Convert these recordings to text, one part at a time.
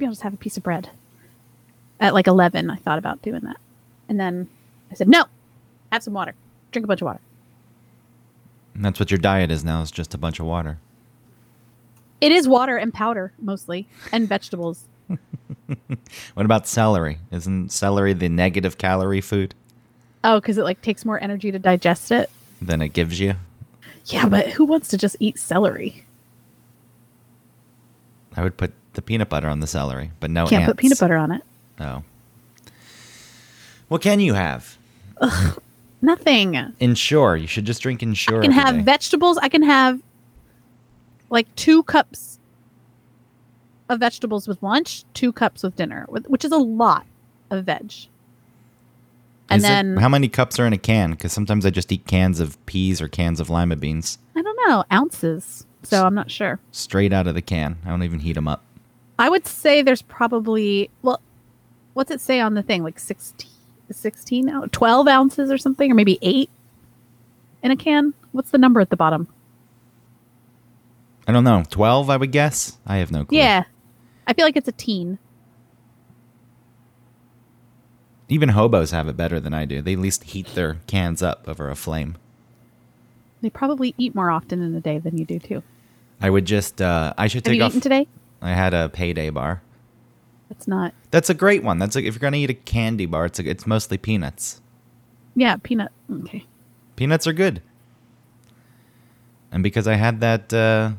maybe I'll just have a piece of bread. At like 11, I thought about doing that. And then I said, no, have some water. Drink a bunch of water. And that's what your diet is now, is just a bunch of water. It is water and powder mostly, and vegetables. What about celery? Isn't celery the negative calorie food Oh, because it like takes more energy to digest it. than it gives you? Yeah, but who wants to just eat celery? I would put the peanut butter on the celery, but no Can't put peanut butter on it. Oh. What can you have? Nothing. I Ensure. You should just drink Ensure. can have day. vegetables. I can have like two cups of vegetables with lunch, two cups with dinner, which is a lot of veg. And Is it- then how many cups are in a can? Because sometimes I just eat cans of peas or cans of lima beans I don't know ounces, so I'm not sure. straight out of the can. I don't even heat them up. I would say there's probably well, what's it say on the thing? Like 16, 16 ounce, 12 ounces or something, or maybe eight in a can. What's the number at the bottom? I don't know. Twelve, I would guess. I have no clue. Yeah, I feel like it's a teen. Even hobos have it better than I do. They at least heat their cans up over a flame. They probably eat more often in a day than you do too. I would just. Uh, I should Have take you off. eaten today? I had a payday bar. It's not. That's a great one. That's a, if you're gonna eat a candy bar, it's a, it's mostly peanuts. Yeah, peanut. Okay. Peanuts are good. And because I had that uh,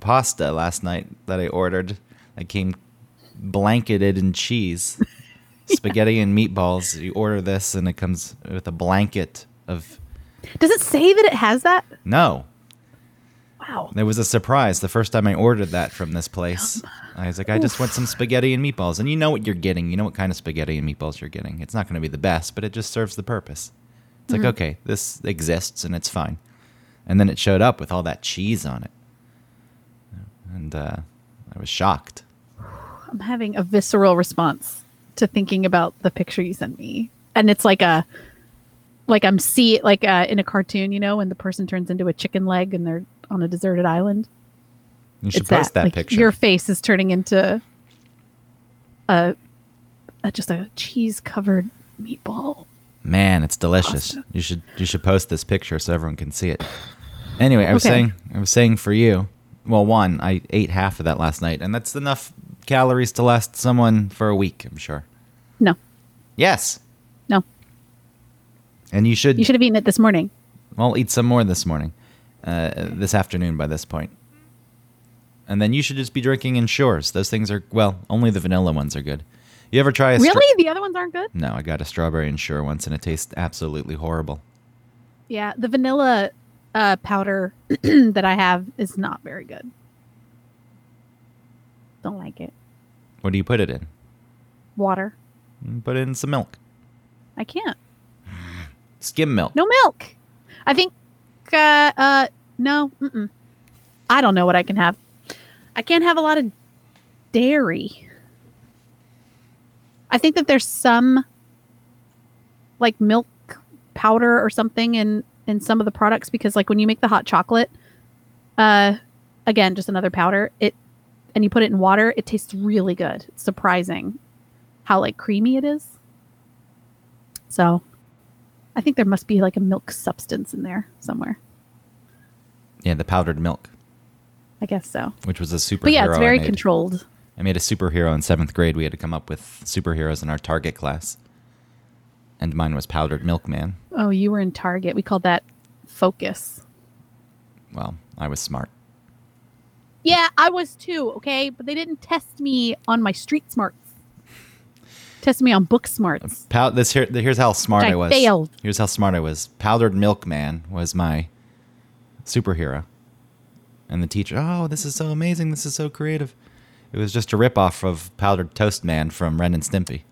pasta last night that I ordered, that came blanketed in cheese, spaghetti and meatballs. You order this, and it comes with a blanket of Does it say that it has that? no. Wow. It was a surprise the first time I ordered that from this place. I was like, I just want some spaghetti and meatballs. And you know what you're getting. You know what kind of spaghetti and meatballs you're getting. It's not going to be the best, but it just serves the purpose. It's like, okay, this exists and it's fine. And then it showed up with all that cheese on it. And uh, I was shocked. I'm having a visceral response to thinking about the picture you sent me, and it's like a, like I'm see like uh, in a cartoon, you know, when the person turns into a chicken leg and they're on a deserted island. You should it's post that, Like, picture. Your face is turning into a, a just a cheese covered meatball. Man, it's delicious. Pasta. You should you should post this picture so everyone can see it. Anyway, I was Okay. saying I was saying for you. Well, one, I ate half of that last night, and that's enough calories to last someone for a week. I'm sure. No, Yes, no, and you should. you should have eaten it this morning. I'll eat some more this morning, uh, this afternoon. By this point, and then you should just be drinking Ensures. Those things are well, only the vanilla ones are good. You ever try a stra- Really, the other ones aren't good. no, I got a strawberry Ensure once, and it tastes absolutely horrible. Yeah, the vanilla uh, powder that I have is not very good. Don't like it. What do you put it in? Water. Put it in some milk, I can't. skim milk. No milk. I think. Uh, uh, no. Mm-mm. I don't know what I can have. I can't have a lot of dairy. I think that there's some like milk powder or something in in some of the products because like when you make the hot chocolate, uh, again just another powder. It and you put it in water, it tastes really good. It's surprising how like creamy it is. So I think there must be like a milk substance in there somewhere. Yeah, the powdered milk, I guess so. which was a superhero. But yeah, it's very made. controlled. I made a superhero in seventh grade. We had to come up with superheroes in our target class, and mine was powdered milkman. Oh, you were in Target. We called that focus. Well, I was smart. Yeah, I was too, okay? But they didn't test me on my street smarts. Test me on book smarts. Pow- this here, here's how smart I I was. failed. Here's how smart I was. Powdered milkman was my superhero, and the teacher, oh, this is so amazing. This is so creative. It was just a ripoff of powdered toast man from Ren and Stimpy,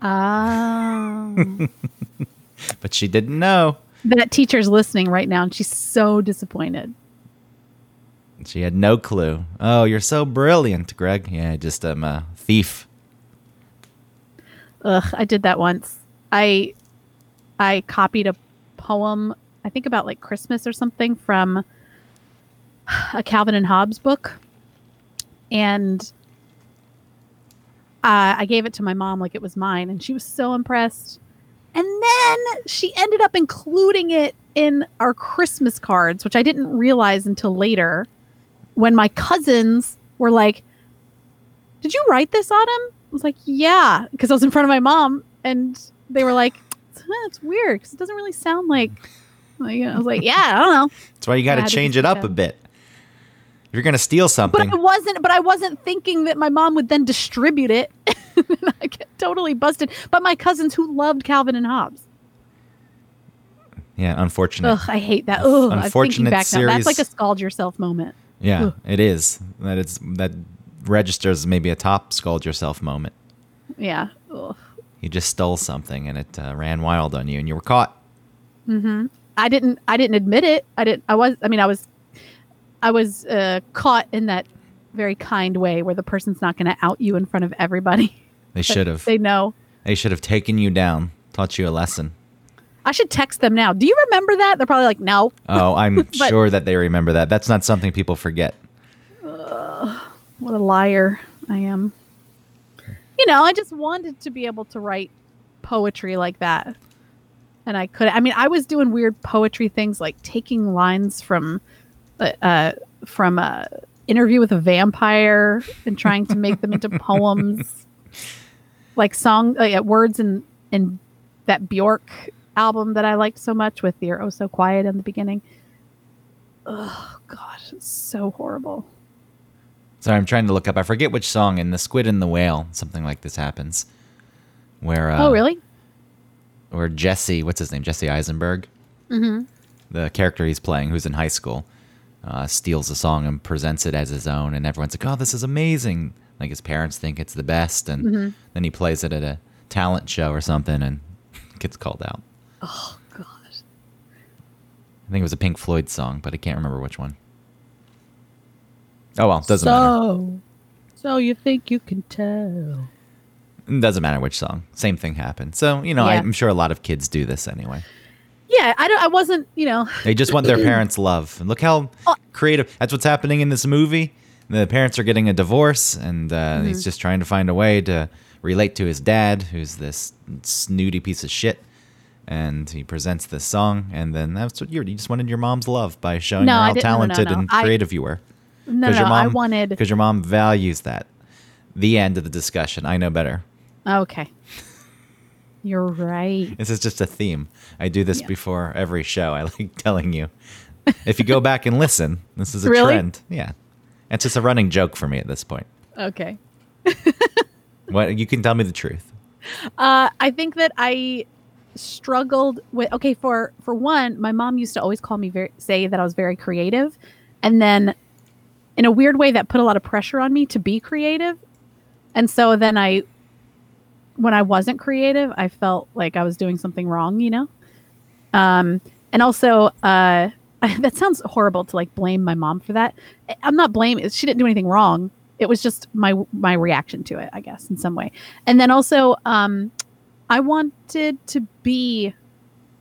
Ah. but she didn't know. that teacher's listening right now and she's so disappointed. She had no clue. Oh, you're so brilliant, Greg. Yeah, just I'm a thief. Ugh, I did that once. I I copied a poem, I think about like Christmas or something from a Calvin and Hobbes book. And uh, I gave it to my mom like it was mine, and she was so impressed. And then she ended up including it in our Christmas cards, which I didn't realize until later when my cousins were like, Did you write this, Autumn? I was like, Yeah, because I was in front of my mom, and they were like, huh, It's weird because it doesn't really sound like. like I was like, Yeah, I don't know. That's why you got to change it up a bit. If you're gonna steal something, But I wasn't. But I wasn't thinking that my mom would then distribute it. and I get totally busted. But my cousins who loved Calvin and Hobbes. yeah, unfortunate. Ugh, I hate that. Ugh, I'm thinking Unfortunate back now. That's like a scald yourself moment. Yeah, Ugh. it is. That it's that registers maybe a top scold yourself moment. Yeah. Ugh. You just stole something and it uh, ran wild on you, and you were caught. I didn't. I didn't admit it. I didn't. I was. I mean, I was. I was uh, caught in that very kind way where the person's not going to out you in front of everybody. They should have. They know. They should have taken you down, taught you a lesson. I should text them now. Do you remember that? They're probably like, no. Oh, I'm But- sure that they remember that. That's not something people forget. What a liar I am. You know, I just wanted to be able to write poetry like that. And I could I mean, I was doing weird poetry things like taking lines from uh, uh from a interview with a vampire and trying to make them into poems. Like song uh, words in in that Bjork album that I liked so much with You're Oh So Quiet in the beginning. Oh god, it's so horrible. Sorry, I'm trying to look up. I forget which song in The Squid and the Whale, something like this happens. Where uh, oh, really? Where Jesse, what's his name? Jesse Eisenberg, Mhm. the character he's playing, who's in high school, uh, steals a song and presents it as his own, and everyone's like, "Oh, this is amazing!" Like his parents think it's the best, and Mm-hmm. then he plays it at a talent show or something, and gets called out. Oh god. I think it was a Pink Floyd song, but I can't remember which one. Oh well, doesn't matter. so, so you think you can tell? It doesn't matter which song. Same thing happened. So you know, Yeah. I'm sure a lot of kids do this anyway. Yeah, I don't. I wasn't. You know. They just want their parents' love. And look how Oh. creative. That's what's happening in this movie. The parents are getting a divorce, and uh, Mm-hmm. he's just trying to find a way to relate to his dad, who's this snooty piece of shit. And he presents this song, and then that's what you you just wanted your mom's love by showing No, her how didn't- no, no, talented and I- creative you were. No, no. your I mom, wanted. because your mom values that. The end of the discussion. I know better. Okay. You're right. This is just a theme. I do this Yeah. before every show. I like telling you. If you go back and listen, this is a Really? trend. Yeah. It's just a running joke for me at this point. Okay. What you can tell me the truth. Uh, I think that I struggled with. Okay, for for one, my mom used to always call me very say that I was very creative, and then in a weird way that put a lot of pressure on me to be creative, and so then I, when I wasn't creative, I felt like I was doing something wrong. You know, um, and also uh, that sounds horrible to like blame my mom for that. I'm not blaming. She didn't do anything wrong. It was just my my reaction to it, I guess, in some way. And then also, um, I wanted to be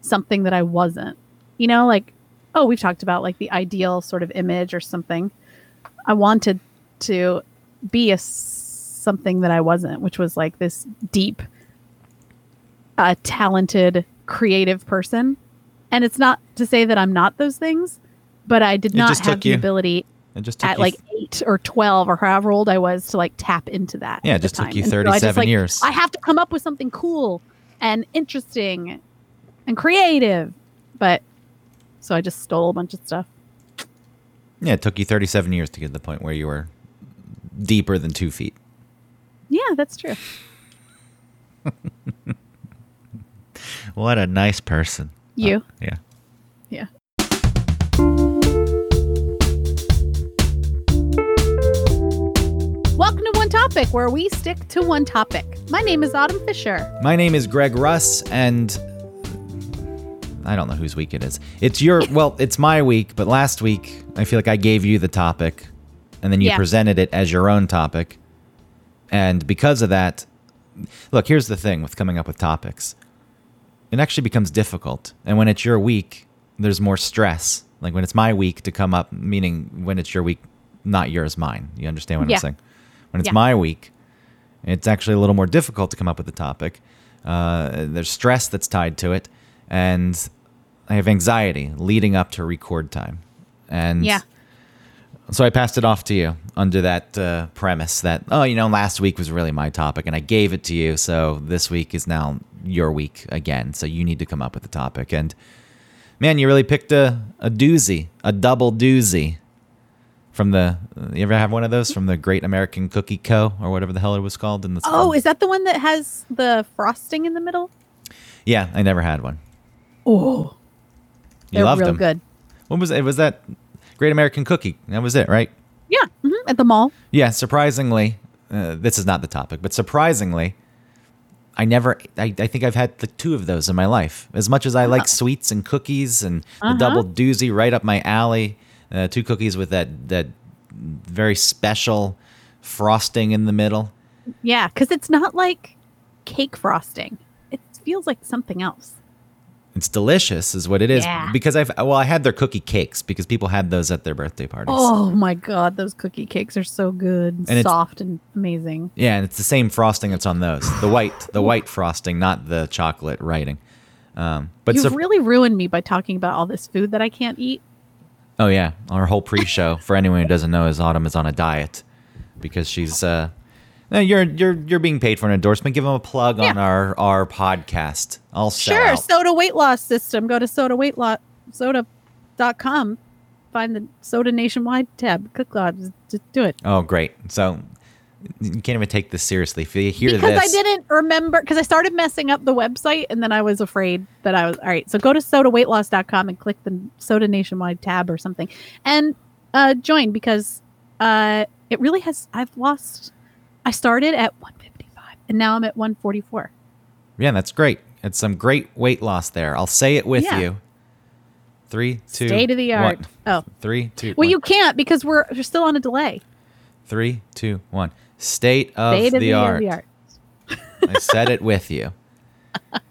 something that I wasn't. You know, like oh, we've talked about like the ideal sort of image or something. I wanted to be a something that I wasn't, which was like this deep, uh, talented, creative person. And it's not to say that I'm not those things, but I did It not have the you- ability It just took at like eight or 12 or however old I was to like tap into that. Yeah, it just took you And so I just, 37 like, years. I have to come up with something cool and interesting and creative. But so I just stole a bunch of stuff. Yeah, it took you 37 years to get to the point where you were deeper than two feet. Yeah, that's true. What a nice person. You. Oh, yeah. Yeah. Welcome to One Topic, where we stick to one topic. My name is Autumn Fisher. My name is Greg Russ, and I don't know whose week it is. It's your, well, it's my week, but last week I feel like I gave you the topic, and then you Yeah. presented it as your own topic. And because of that, look, here's the thing with coming up with topics it actually becomes difficult. And when it's your week, there's more stress. Like when it's my week to come up, meaning when it's your week, not yours, mine. You understand what Yeah. I'm saying? When it's Yeah. my week, It's actually a little more difficult to come up with a topic. Uh, there's stress that's tied to it, and I have anxiety leading up to record time. And Yeah. so I passed it off to you under that uh, premise that, oh, you know, last week was really my topic and I gave it to you. So this week is now your week again. So you need to come up with a topic. And man, you really picked a, a doozy, a double doozy from the, you ever have one of those from the Great American Cookie Co. or whatever the hell it was called? In the Oh, is that the one that has the frosting in the middle? yeah, I never had one. Oh, You they're loved real them. good. What was it? Was that Great American Cookie? That was it, right? Yeah, mhm, at the mall. Yeah, surprisingly, uh, this is not the topic, but surprisingly, I never. I, I think I've had the two of those in my life. As much as I like sweets and cookies and the Uh-huh. double doozy right up my alley, uh, two cookies with that that very special frosting in the middle. Yeah, because it's not like cake frosting. It feels like something else. It's delicious, is what it is. Yeah. Because I've well, I had their cookie cakes because people had those at their birthday parties. Oh my god, those cookie cakes are so good, And soft and amazing. Yeah, and it's the same frosting that's on those. The white, the white frosting, not the chocolate writing. Um, but You've sur- really ruined me by talking about all this food that I can't eat. Oh yeah, our whole pre-show for anyone who doesn't know is Autumn is on a diet because she's. Uh, no, you're you're you're being paid for an endorsement. Give them a plug on our our podcast. I'll Sure, out. soda weight loss system. Go to soda weight loss soda.com. Find the soda nationwide tab. Click on just, just do it. oh great! So you can't even take this seriously. If you hear because this, I didn't remember because I started messing up the website and then I was afraid that I was all right. So go to sodaweightloss.com and click the soda nationwide tab or something and uh, join because uh, it really has. I've lost. I started at 155 and now I'm at 144. yeah, that's great. It's some great weight loss there. I'll say it with Yeah. you. Three, two, State of the art. one. Oh, Three, two, well, one. you can't because we're, we're still on a delay. Three, two, one. State of, State the, of the, art. State of the art. I said it with you.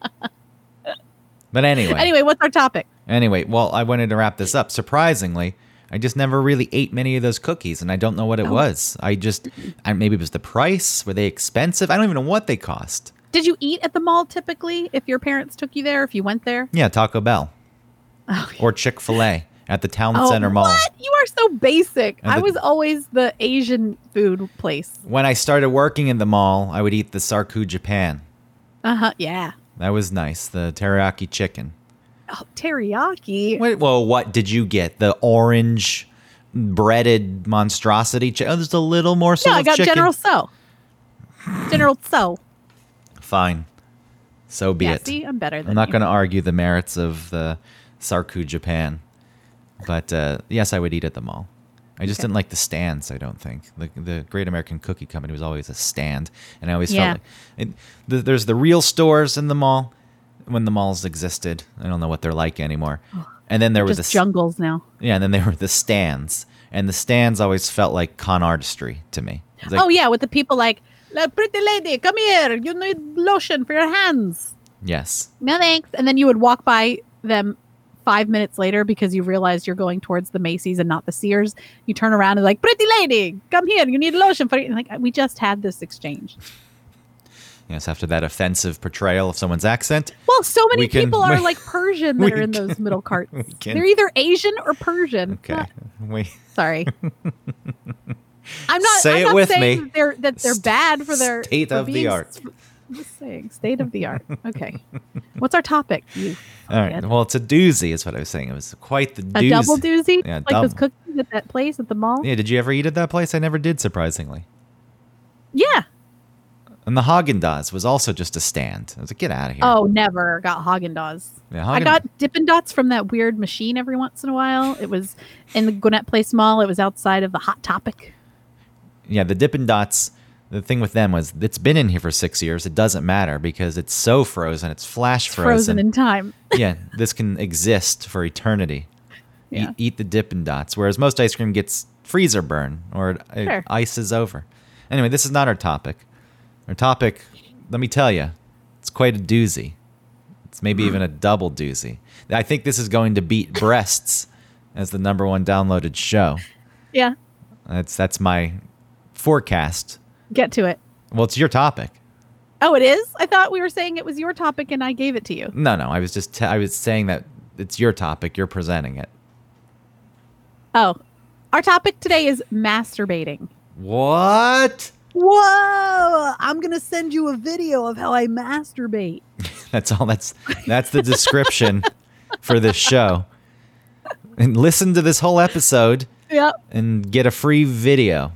But anyway, Anyway, what's our topic? Anyway, well, I wanted to wrap this up. Surprisingly, I just never really ate many of those cookies, and I don't know what it Oh. was. I just, I, maybe it was the price. Were they expensive? I don't even know what they cost. Did you eat at the mall typically if your parents took you there, if you went there? Yeah, Taco Bell Oh, or Chick Fil A at the Town Oh, Center Mall. What? You are so basic. And I was always the Asian food place. When I started working in the mall, I would eat the Sarku Japan. Uh huh. Yeah. That was nice. The teriyaki chicken. Oh, teriyaki. Wait, well, what did you get? The orange breaded monstrosity. Chi- oh, there's a little morsel no, I got chicken. General So. General So. Fine. So be Yeah, it. see, I'm better than I'm not going to argue the merits of the Sarku Japan, but uh, yes, I would eat at the mall. I just Okay. didn't like the stands. I don't think the the Great American Cookie Company was always a stand, and I always Yeah. felt like it, th- there's the real stores in the mall when the malls existed. I don't know what they're like anymore. And then there was Just the jungles now. yeah, and then there were the stands, and the stands always felt like con artistry to me. Like, oh yeah, with the people like, "La pretty lady, come here. You need lotion for your hands. yes, No thanks. And then you would walk by them five minutes later because you realize you're going towards the Macy's and not the Sears. You turn around and like, pretty lady, come here. You need lotion for you. And like we just had this exchange. Yes. After that offensive portrayal of someone's accent, Well, so many We can- people are we- like Persian that are in can- those middle carts. can- They're either Asian or Persian. okay, we. sorry. I'm not. Say I'm it with saying me. that they're that they're bad for their State for of the art. just saying, state of the art. Okay, what's our topic? You All right. Well, it's a doozy, is what I was saying. It was quite the a doozy. double doozy, Yeah, like those double. cookies at that place at the mall. Yeah. Did you ever eat at that place? I never did, surprisingly. Yeah. And the Haagen Dazs was also just a stand. I was like, get out of here. Oh, never got Haagen Dazs. yeah, I got Dippin' Dots from that weird machine every once in a while. It was in the Gwinnett Place Mall. It was outside of the Hot Topic. Yeah, the Dippin' Dots. The thing with them was it's been in here for six years. It doesn't matter because it's so frozen. It's flash It's frozen in time. yeah, this can exist for eternity. Yeah. Eat, eat the Dippin' Dots, whereas most ice cream gets freezer burn or it, it Sure. ices over. Anyway, this is not our topic. Our topic, let me tell you, it's quite a doozy. It's maybe even a hmm. double doozy. I think this is going to beat breasts as the number one downloaded show. Yeah. That's that's my forecast. Get to it. Well, it's your topic. Oh, it is. I thought we were saying it was your topic, and I gave it to you. No, no. I was just t- I was saying that it's your topic. You're presenting it. Oh, our topic today is masturbating. What? Whoa! I'm gonna send you a video of how I masturbate. That's all. That's that's the description for this show. And listen to this whole episode Yep. and get a free video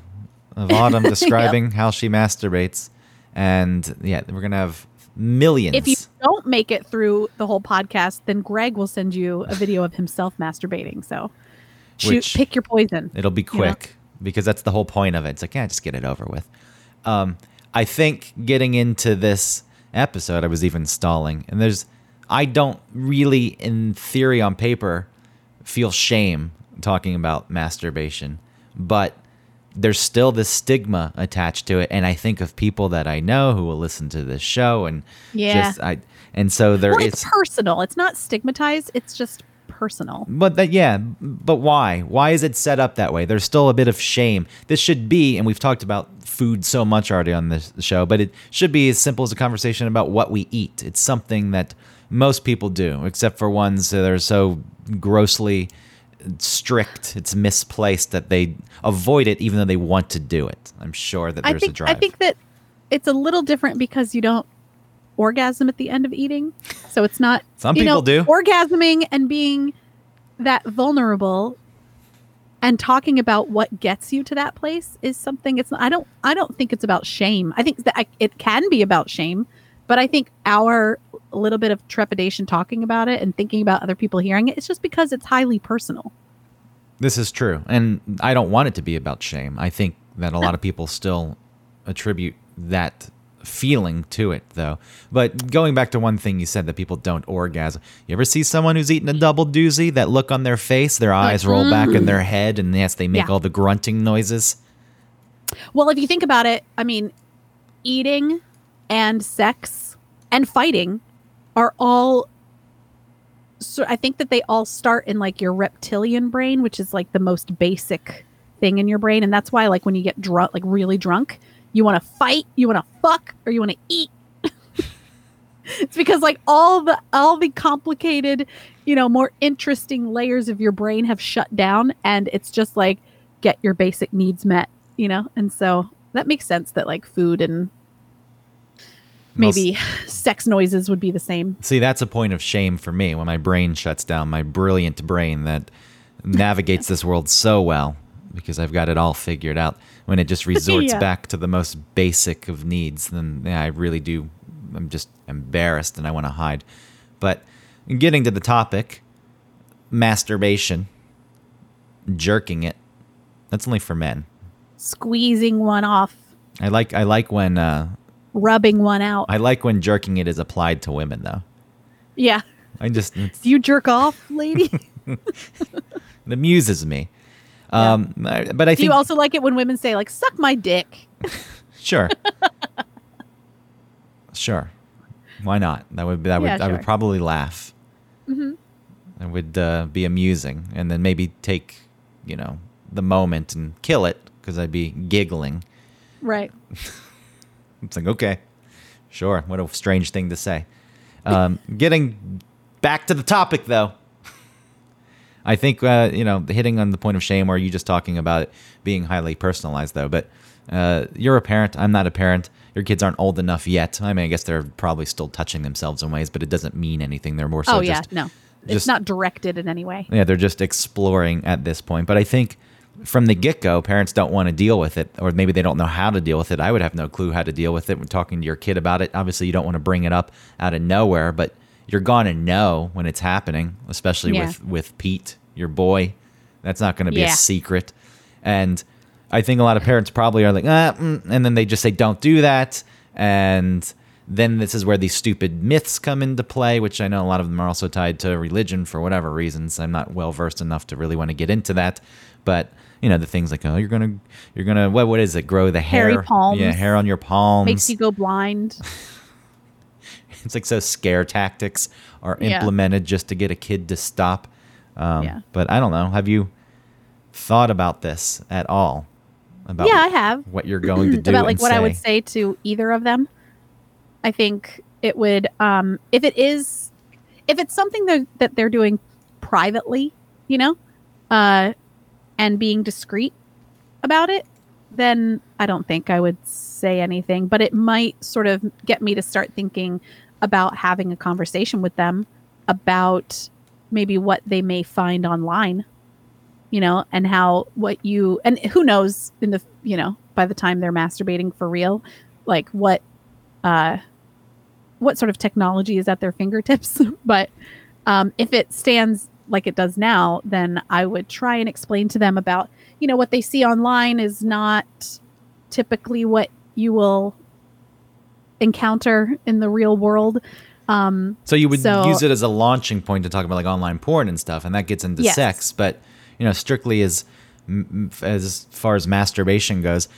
of Autumn describing how she masturbates. And yeah, we're gonna have millions. If you don't make it through the whole podcast, then Greg will send you a video of himself masturbating. So, shoot, Which- pick your poison. It'll be you know? quick because that's the whole point of it. It's like, yeah, just get it over with. Um, I think getting into this episode, I was even stalling, and there's, I don't really, in theory, on paper, feel shame talking about masturbation, but there's still this stigma attached to it, and I think of people that I know who will listen to this show, and Yeah. just I, and so there Well, is. it's personal. It's not stigmatized. It's just personal. But that, yeah, but why? Why is it set up that way? There's still a bit of shame. This should be, and we've talked about food so much already on this show, but it should be as simple as a conversation about what we eat. It's something that most people do, except for ones that are so grossly strict, it's misplaced that they avoid it even though they want to do it. I'm sure that I there's a drive. I think that it's a little different because you don't orgasm at the end of eating, so it's not. Some you know, people do. orgasming and being that vulnerable and talking about what gets you to that place is something. It's. I don't. I don't think it's about shame. I think that I, it can be about shame, but I think our little bit of trepidation talking about it and thinking about other people hearing it, it's just because it's highly personal. This is true. And I don't want it to be about shame. I think that a lot of people still attribute that feeling to it, though. But going back to one thing you said that people don't orgasm. You ever see someone who's eating a double doozy? That look on their face, their eyes roll back in mm-hmm. their head, and yes, they make Yeah. all the grunting noises. Well, if you think about it, I mean, eating and sex and fighting are all. So I think that they all start in like your reptilian brain, which is like the most basic thing in your brain, and that's why like when you get drunk, like really drunk, you want to fight, you want to fuck, or you want to eat. it's because like all the all the complicated, you know, more interesting layers of your brain have shut down, and it's just like get your basic needs met you know? And so that makes sense that like food and maybe sex noises would be the same. See, that's a point of shame for me. When my brain shuts down, my brilliant brain that navigates this world so well because I've got it all figured out. When it just resorts Yeah. back to the most basic of needs, then yeah, I really do. I'm just embarrassed and I want to hide. But getting to the topic, masturbation, jerking it, that's only for men. squeezing one off I like I like when uh, rubbing one out I like when jerking it is applied to women though. yeah I just do you jerk off lady it amuses me. Um, I- but I do think you also like it when women say like suck my dick sure, sure, why not? That would that would Yeah, I would probably laugh. Mhm. It would uh, be amusing, and then maybe take you know the moment and kill it because I'd be giggling. right It's like okay, sure. What a strange thing to say. Um, getting back to the topic though. I think uh, you know hitting on the point of shame, or you just talking about being highly personalized, though. But uh, you're a parent. I'm not a parent. Your kids aren't old enough yet. I mean, I guess they're probably still touching themselves in ways, but it doesn't mean anything. They're more so oh yeah just no it's not directed in any way yeah, they're just exploring at this point. But I think from the get go, parents don't want to deal with it, or maybe they don't know how to deal with it. I would have no clue how to deal with it when talking to your kid about it. Obviously, you don't want to bring it up out of nowhere, but you're going to know when it's happening, especially Yeah. with, with Pete, your boy. That's not going to be a secret. And I think a lot of parents probably are like, ah, mm, and then they just say, don't do that. And then this is where these stupid myths come into play, which I know a lot of them are also tied to religion for whatever reasons. I'm not well versed enough to really want to get into that, but you know the things like oh you're gonna you're gonna what what is it grow the hair Hairy palms. yeah hair on your palms makes you go blind it's like so scare tactics are Yeah. implemented just to get a kid to stop um, Yeah. but I don't know have you thought about this at all about yeah, I have. what you're going to do about like what I would say. say to either of them. I think it would um if it is if it's something that that they're doing privately, you know, uh and being discreet about it, then I don't think I would say anything, but it might sort of get me to start thinking about having a conversation with them about maybe what they may find online you know, and how what you and who knows in the you know by the time they're masturbating for real, like what uh what sort of technology is at their fingertips. but um, if it stands like it does now, then I would try and explain to them about you know what they see online is not typically what you will encounter in the real world. Um, So you would So- use it as a launching point to talk about like online porn and stuff, and that gets into Yes. sex. But you know, strictly as as far as masturbation goes,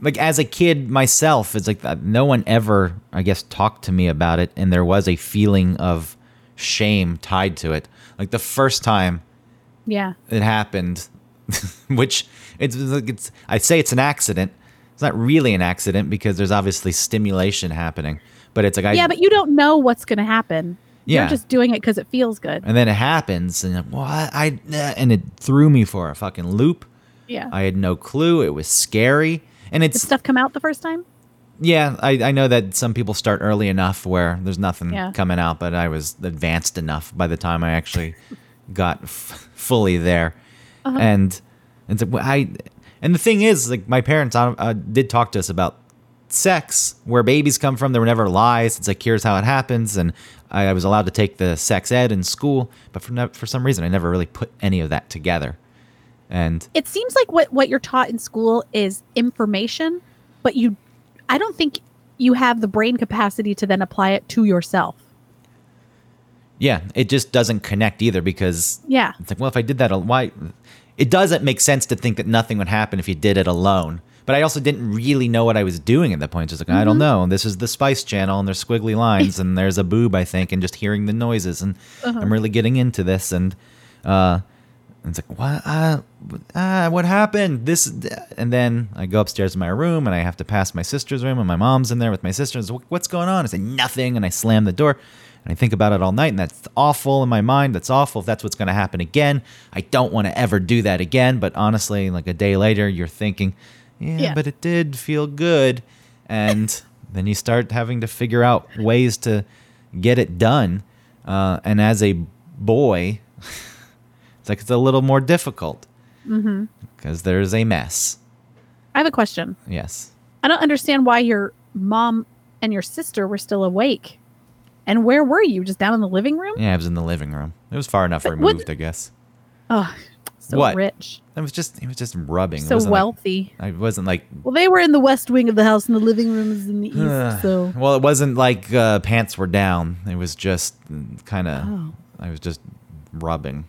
like as a kid myself, it's like no one ever, I guess, talked to me about it, and there was a feeling of shame tied to it. Like the first time yeah, it happened, which it's like it's I say it's an accident. It's not really an accident because there's obviously stimulation happening, but it's like I yeah, but you don't know what's going to happen. Yeah. You're just doing it because it feels good. and then it happens and what I and it threw me for a fucking loop. Yeah. I had no clue. It was scary. And Did it's stuff come out the first time? yeah, I, I know that some people start early enough where there's nothing Yeah. coming out, but I was advanced enough by the time I actually got f- fully there. Uh-huh. And and so I and the thing is, like my parents uh, uh, did talk to us about sex, where babies come from. There were never lies. It's like here's how it happens, and I, I was allowed to take the sex ed in school, but for no, for some reason, I never really put any of that together. And It seems like what what you're taught in school is information, but you I don't think you have the brain capacity to then apply it to yourself. yeah, it just doesn't connect either because Yeah. It's like, well, if I did that, why? It doesn't make sense to think that nothing would happen if you did it alone. But I also didn't really know what I was doing at that point. Just like, I don't know. This is the Spice Channel, and there's squiggly lines, and there's a boob, I think, and just hearing the noises, and I'm really getting into this, and uh, it's like, what? Uh, uh, what happened? This, and then I go upstairs to my room, and I have to pass my sister's room, and my mom's in there with my sisters. What's going on? I say nothing, and I slam the door. And I think about it all night, and that's awful in my mind. That's awful if that's what's going to happen again. I don't want to ever do that again. But honestly, like a day later, you're thinking, yeah, Yeah. but it did feel good. And then you start having to figure out ways to get it done. Uh, and as a boy, it's like it's a little more difficult because there's a mess. I have a question. Yes. I don't understand why your mom and your sister were still awake. And where were you? Just down in the living room? Yeah, I was in the living room. It was far enough But removed, what- I guess. Oh, so What? rich. It was just, it was just rubbing. It So wasn't like- wealthy. I wasn't like well, they were in the west wing of the house and the living room is in the east. so well, it wasn't like uh, pants were down. It was just kind of. Oh. I was just rubbing.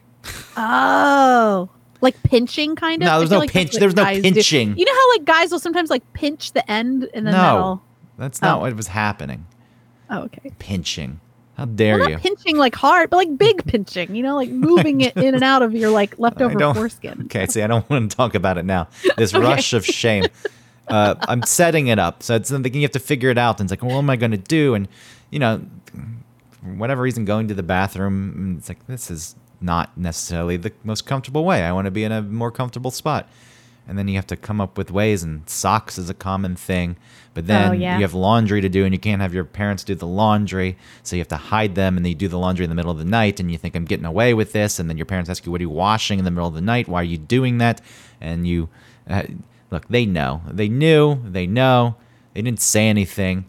Oh. Like pinching kind of? No, there's no like pinch- there's no guys do. pinching. You know how like guys will sometimes like pinch the end and then No. that'll That's not Oh. what was happening. Oh, okay. Pinching. How dare Well, you? pinching like hard, but like big pinching, you know, like moving it in and out of your like leftover foreskin. Okay, see, I don't want to talk about it now. This rush of shame. Uh, I'm setting it up, so it's something you have to figure it out. And it's like, what am I going to do? And you know, for whatever reason, going to the bathroom, mm, it's like this is not necessarily the most comfortable way. I want to be in a more comfortable spot. And then you have to come up with ways, and socks is a common thing. But then Oh, yeah. you have laundry to do, and you can't have your parents do the laundry, so you have to hide them, and then you do the laundry in the middle of the night, and you think I'm getting away with this, and then your parents ask you, "What are you washing in the middle of the night? Why are you doing that?" And you uh, look, they know, they knew, they know, they didn't say anything.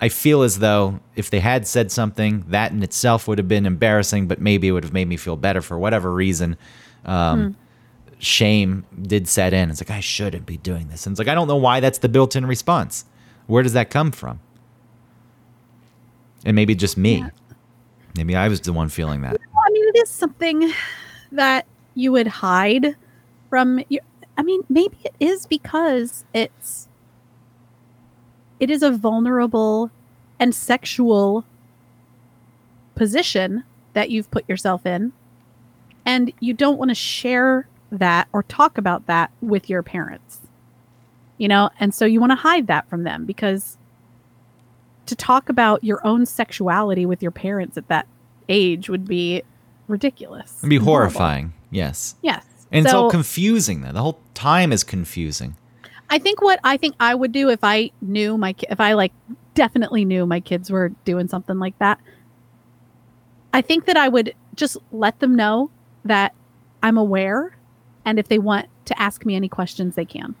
I feel as though if they had said something, that in itself would have been embarrassing, but maybe it would have made me feel better for whatever reason. Um, Shame did set in. It's like, I shouldn't be doing this. And it's like, I don't know why that's the built in response. Where does that come from? And maybe just me. Yeah. Maybe I was the one feeling that. I mean, it is something that you would hide from your. I mean, maybe it is because it's it is a vulnerable and sexual position that you've put yourself in, and you don't want to share that or talk about that with your parents. you know, and so you want to hide that from them because to talk about your own sexuality with your parents at that age would be ridiculous. It'd be and horrible. horrifying. Yes. Yes. And it's all So- confusing. Though the whole time is confusing. I think what I think I would do if I knew my if I like definitely knew my kids were doing something like that. I think that I would just let them know that I'm aware and if they want to ask me any questions they can.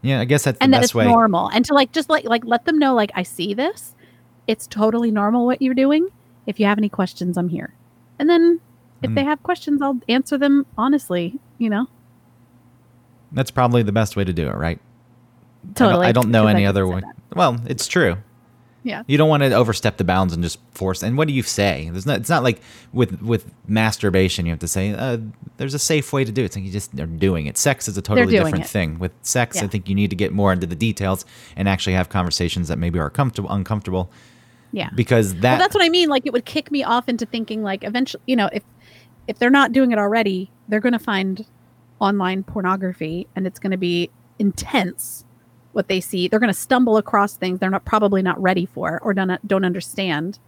Yeah, I guess that's the and that best it's way. normal and to like just like like let them know like I see this. It's totally normal what you're doing. If you have any questions, I'm here. And then if Mm. they have questions, I'll answer them honestly, you know. That's probably the best way to do it, right? I don't- Totally. I don't, know any other way. that. Well, it's true. Yeah. You don't want to overstep the bounds and just force. And what do you say? There's not. It's not like with with masturbation. You have to say uh, there's a safe way to do it. It's like you just are doing it. Sex is a totally different it. thing. With sex, I think you need to get more into the details and actually have conversations that maybe are comfortable, uncomfortable, Yeah. because that. well, that's what I mean. Like it would kick me off into thinking like eventually, you know, if if they're not doing it already, they're going to find online pornography and it's going to be intense what they see. They're going to stumble across things they're not probably not ready for or don't don't understand.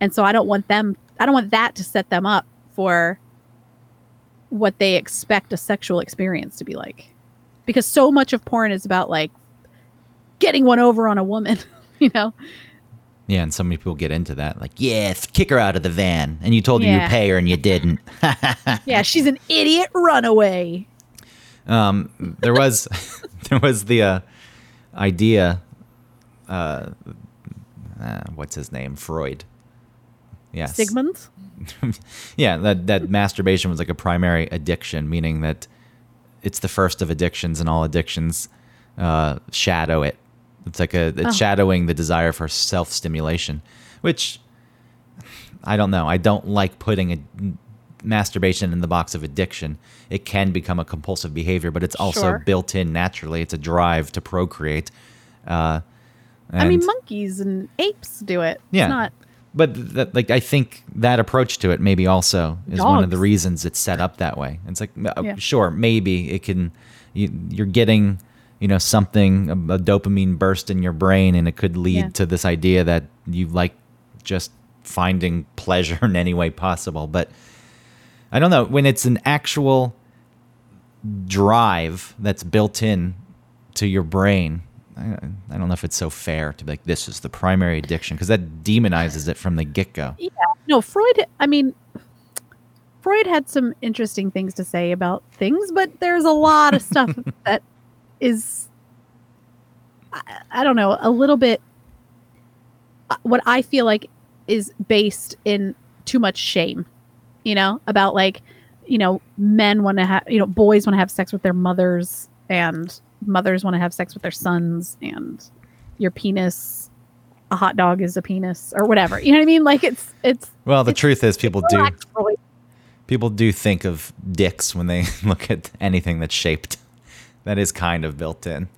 And so I don't want them I don't want that to set them up for what they expect a sexual experience to be like. Because so much of porn is about like getting one over on a woman, you know. yeah, and so many people get into that. Like, yeah, kick her out of the van, and you told her Yeah. you pay her, and you didn't. Yeah, she's an idiot runaway. Um, there was there was the uh, idea. Uh, uh, what's his name? Freud. Yes. Sigmund? yeah, that that masturbation was like a primary addiction, meaning that it's the first of addictions, and all addictions uh, shadow it. It's like a it's Oh. shadowing the desire for self stimulation, which I don't know. I don't like putting a masturbation in the box of addiction. It can become a compulsive behavior, but it's also Sure. built in naturally. It's a drive to procreate. Uh, I mean, monkeys and apes do it. Yeah. It's not. but that, like I think that approach to it maybe also is one of the reasons it's set up that way. It's like uh, Yeah. sure, maybe it can you, you're getting you know something a, a dopamine burst in your brain and it could lead Yeah. to this idea that you like just finding pleasure in any way possible, but I don't know when it's an actual drive that's built in to your brain. I, I don't know if it's so fair to be like this is the primary addiction because that demonizes it from the get go. Yeah. No, Freud, I mean, Freud had some interesting things to say about things, but there's a lot of stuff that is, I, I don't know, a little bit uh, what I feel like is based in too much shame, you know, about like, you know, men want to have, you know, boys want to have sex with their mothers and mothers want to have sex with their sons and your penis a hot dog is a penis or whatever. You know what I mean? Like it's it's Well, the It's- truth is, people do people do think of dicks when they look at anything that's shaped. That is kind of built in.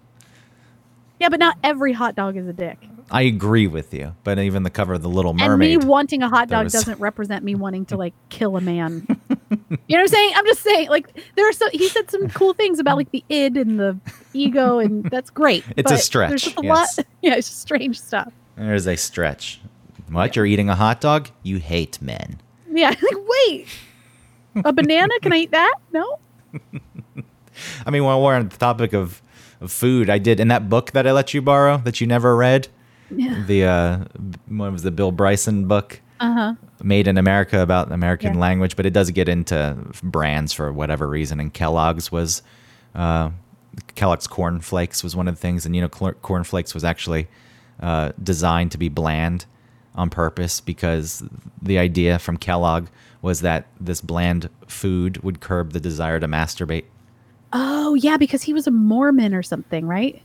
Yeah, but not every hot dog is a dick. I agree with you, but even the cover of the Little And Mermaid. me wanting a hot dog was- doesn't represent me wanting to like kill a man. you know what I'm saying? I'm just saying, like there are so he said some cool things about like the id and the ego, and that's great. It's a stretch, There's a yes. lot. Yeah, it's just strange stuff. There's a stretch. What? You're eating a hot dog? You hate men. Yeah, like wait, a banana? Can I eat that? No. I mean, while we're on the topic of, of food, I did in that book that I let you borrow that you never read. Yeah. The uh, what was the Bill Bryson book, Uh huh. Made in America about American Yeah. language, but it does get into brands for whatever reason. And Kellogg's was uh, Kellogg's Corn Flakes was one of the things, and you know, Corn Flakes was actually uh, designed to be bland on purpose because the idea from Kellogg was that this bland food would curb the desire to masturbate. Oh yeah, because he was a Mormon or something, right?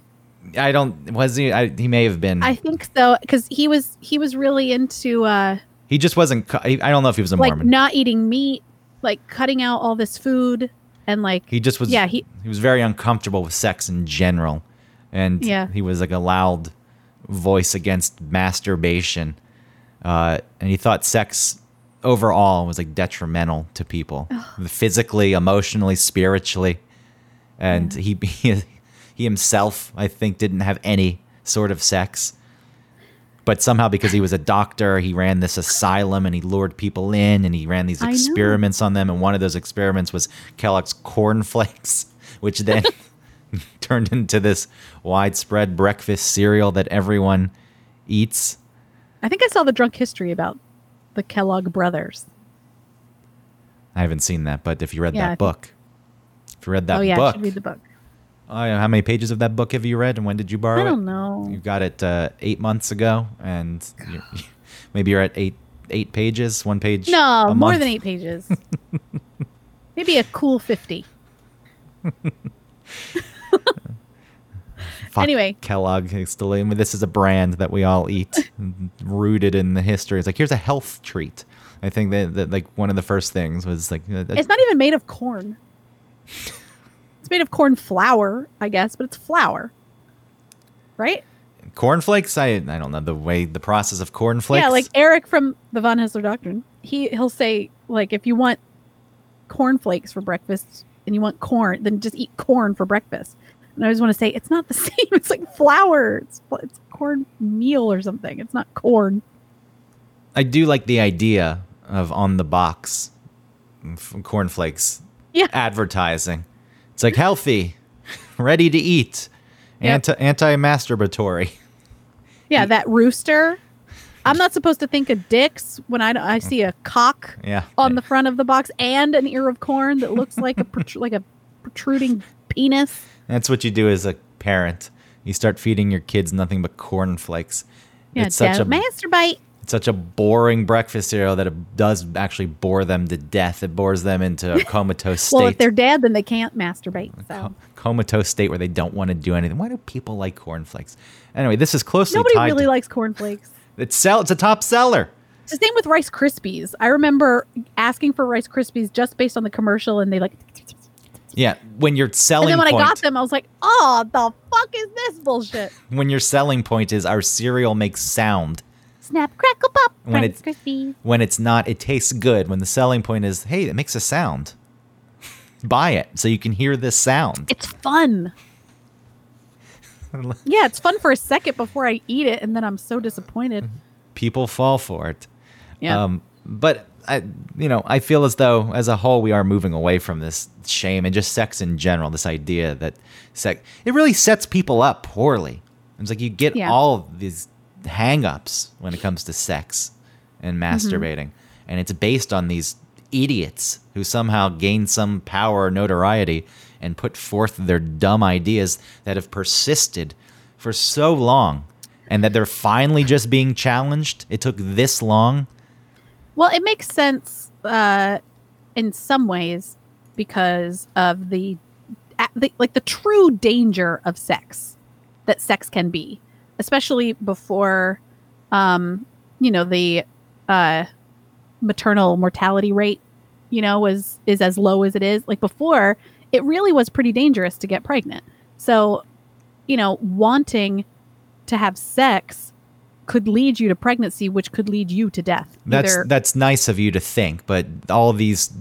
I don't was he? I, he may have been. I think so because he was he was really into uh he just wasn't. I don't know if he was a like Mormon. not eating meat, like cutting out all this food and like he just was. yeah he he was very uncomfortable with sex in general, and Yeah. he was like a loud voice against masturbation, uh, and he thought sex overall was like detrimental to people, physically, emotionally, spiritually, and he, he he himself, I think, didn't have any sort of sex. But somehow, because he was a doctor, he ran this asylum and he lured people in and he ran these experiments on them. And one of those experiments was Kellogg's cornflakes, which then turned into this widespread breakfast cereal that everyone eats. I think I saw the drunk history about the Kellogg brothers. I haven't seen that, but if you read Yeah, that book, if you read that book. oh yeah, book, should read the book. Oh, how many pages of that book have you read and when did you borrow it? I don't know. You got it uh, eight months ago, and you maybe you're at eight eight pages, one page. No, more than eight pages. Maybe a cool fifty. Fuck, Anyway. Kellogg is still. I mean, this is a brand that we all eat, rooted in the history. It's like here's a health treat. I think that, that like one of the first things was like uh, It's not even made of corn. Made of corn flour, I guess, but it's flour. Right? cornflakes. I I don't know the way the process of cornflakes. Yeah, like Eric from the Von Haessler Doctrine. He he'll say like if you want cornflakes for breakfast and you want corn, then just eat corn for breakfast. And I always want to say it's not the same. It's like flour. It's it's corn meal or something. It's not corn. I do like the idea of on the box cornflakes Yeah. advertising. It's like healthy, ready to eat, Yep. anti masturbatory. Yeah, that rooster. I'm not supposed to think of dicks when I, I see a cock Yeah. on the front of the box and an ear of corn that looks like a protr- like a protruding penis. That's what you do as a parent. You start feeding your kids nothing but cornflakes. Yeah, it's such a masturbate. Such a boring breakfast cereal that it does actually bore them to death. It bores them into a comatose state. Well, if they're dead, then they can't masturbate. So Co- comatose state where they don't want to do anything. Why do people like cornflakes? Anyway, this is closely nobody tied. really to, likes cornflakes. it's sell. It's a top seller. It's the same with Rice Krispies. I remember asking for Rice Krispies just based on the commercial, and they like. Yeah, when your And selling then when point, I got them, I was like, "Oh, the fuck is this bullshit?" when your selling point is our cereal makes sound. Snap, crackle, pop. When it's- Krispies. When it's not, it tastes good. When the selling point is, hey, it makes a sound. Buy it so you can hear this sound. It's fun. Yeah, it's fun for a second before I eat it, and then I'm so disappointed. People fall for it. Yeah. Um, but I, you know, I feel as though, as a whole, we are moving away from this shame and just sex in general. This idea that sex, it really sets people up poorly. It's like you get Yeah. all these hang-ups when it comes to sex and Mm-hmm. masturbating, and it's based on these idiots who somehow gain some power or notoriety and put forth their dumb ideas that have persisted for so long and that they're finally just being challenged. It took this long. Well, it makes sense uh, in some ways because of the, the like the true danger of sex that sex can be, especially before, um, you know, the uh, maternal mortality rate, you know, was is as low as it is. Like before, it really was pretty dangerous to get pregnant. So, you know, wanting to have sex could lead you to pregnancy, which could lead you to death. That's Either- that's nice of you to think, but all these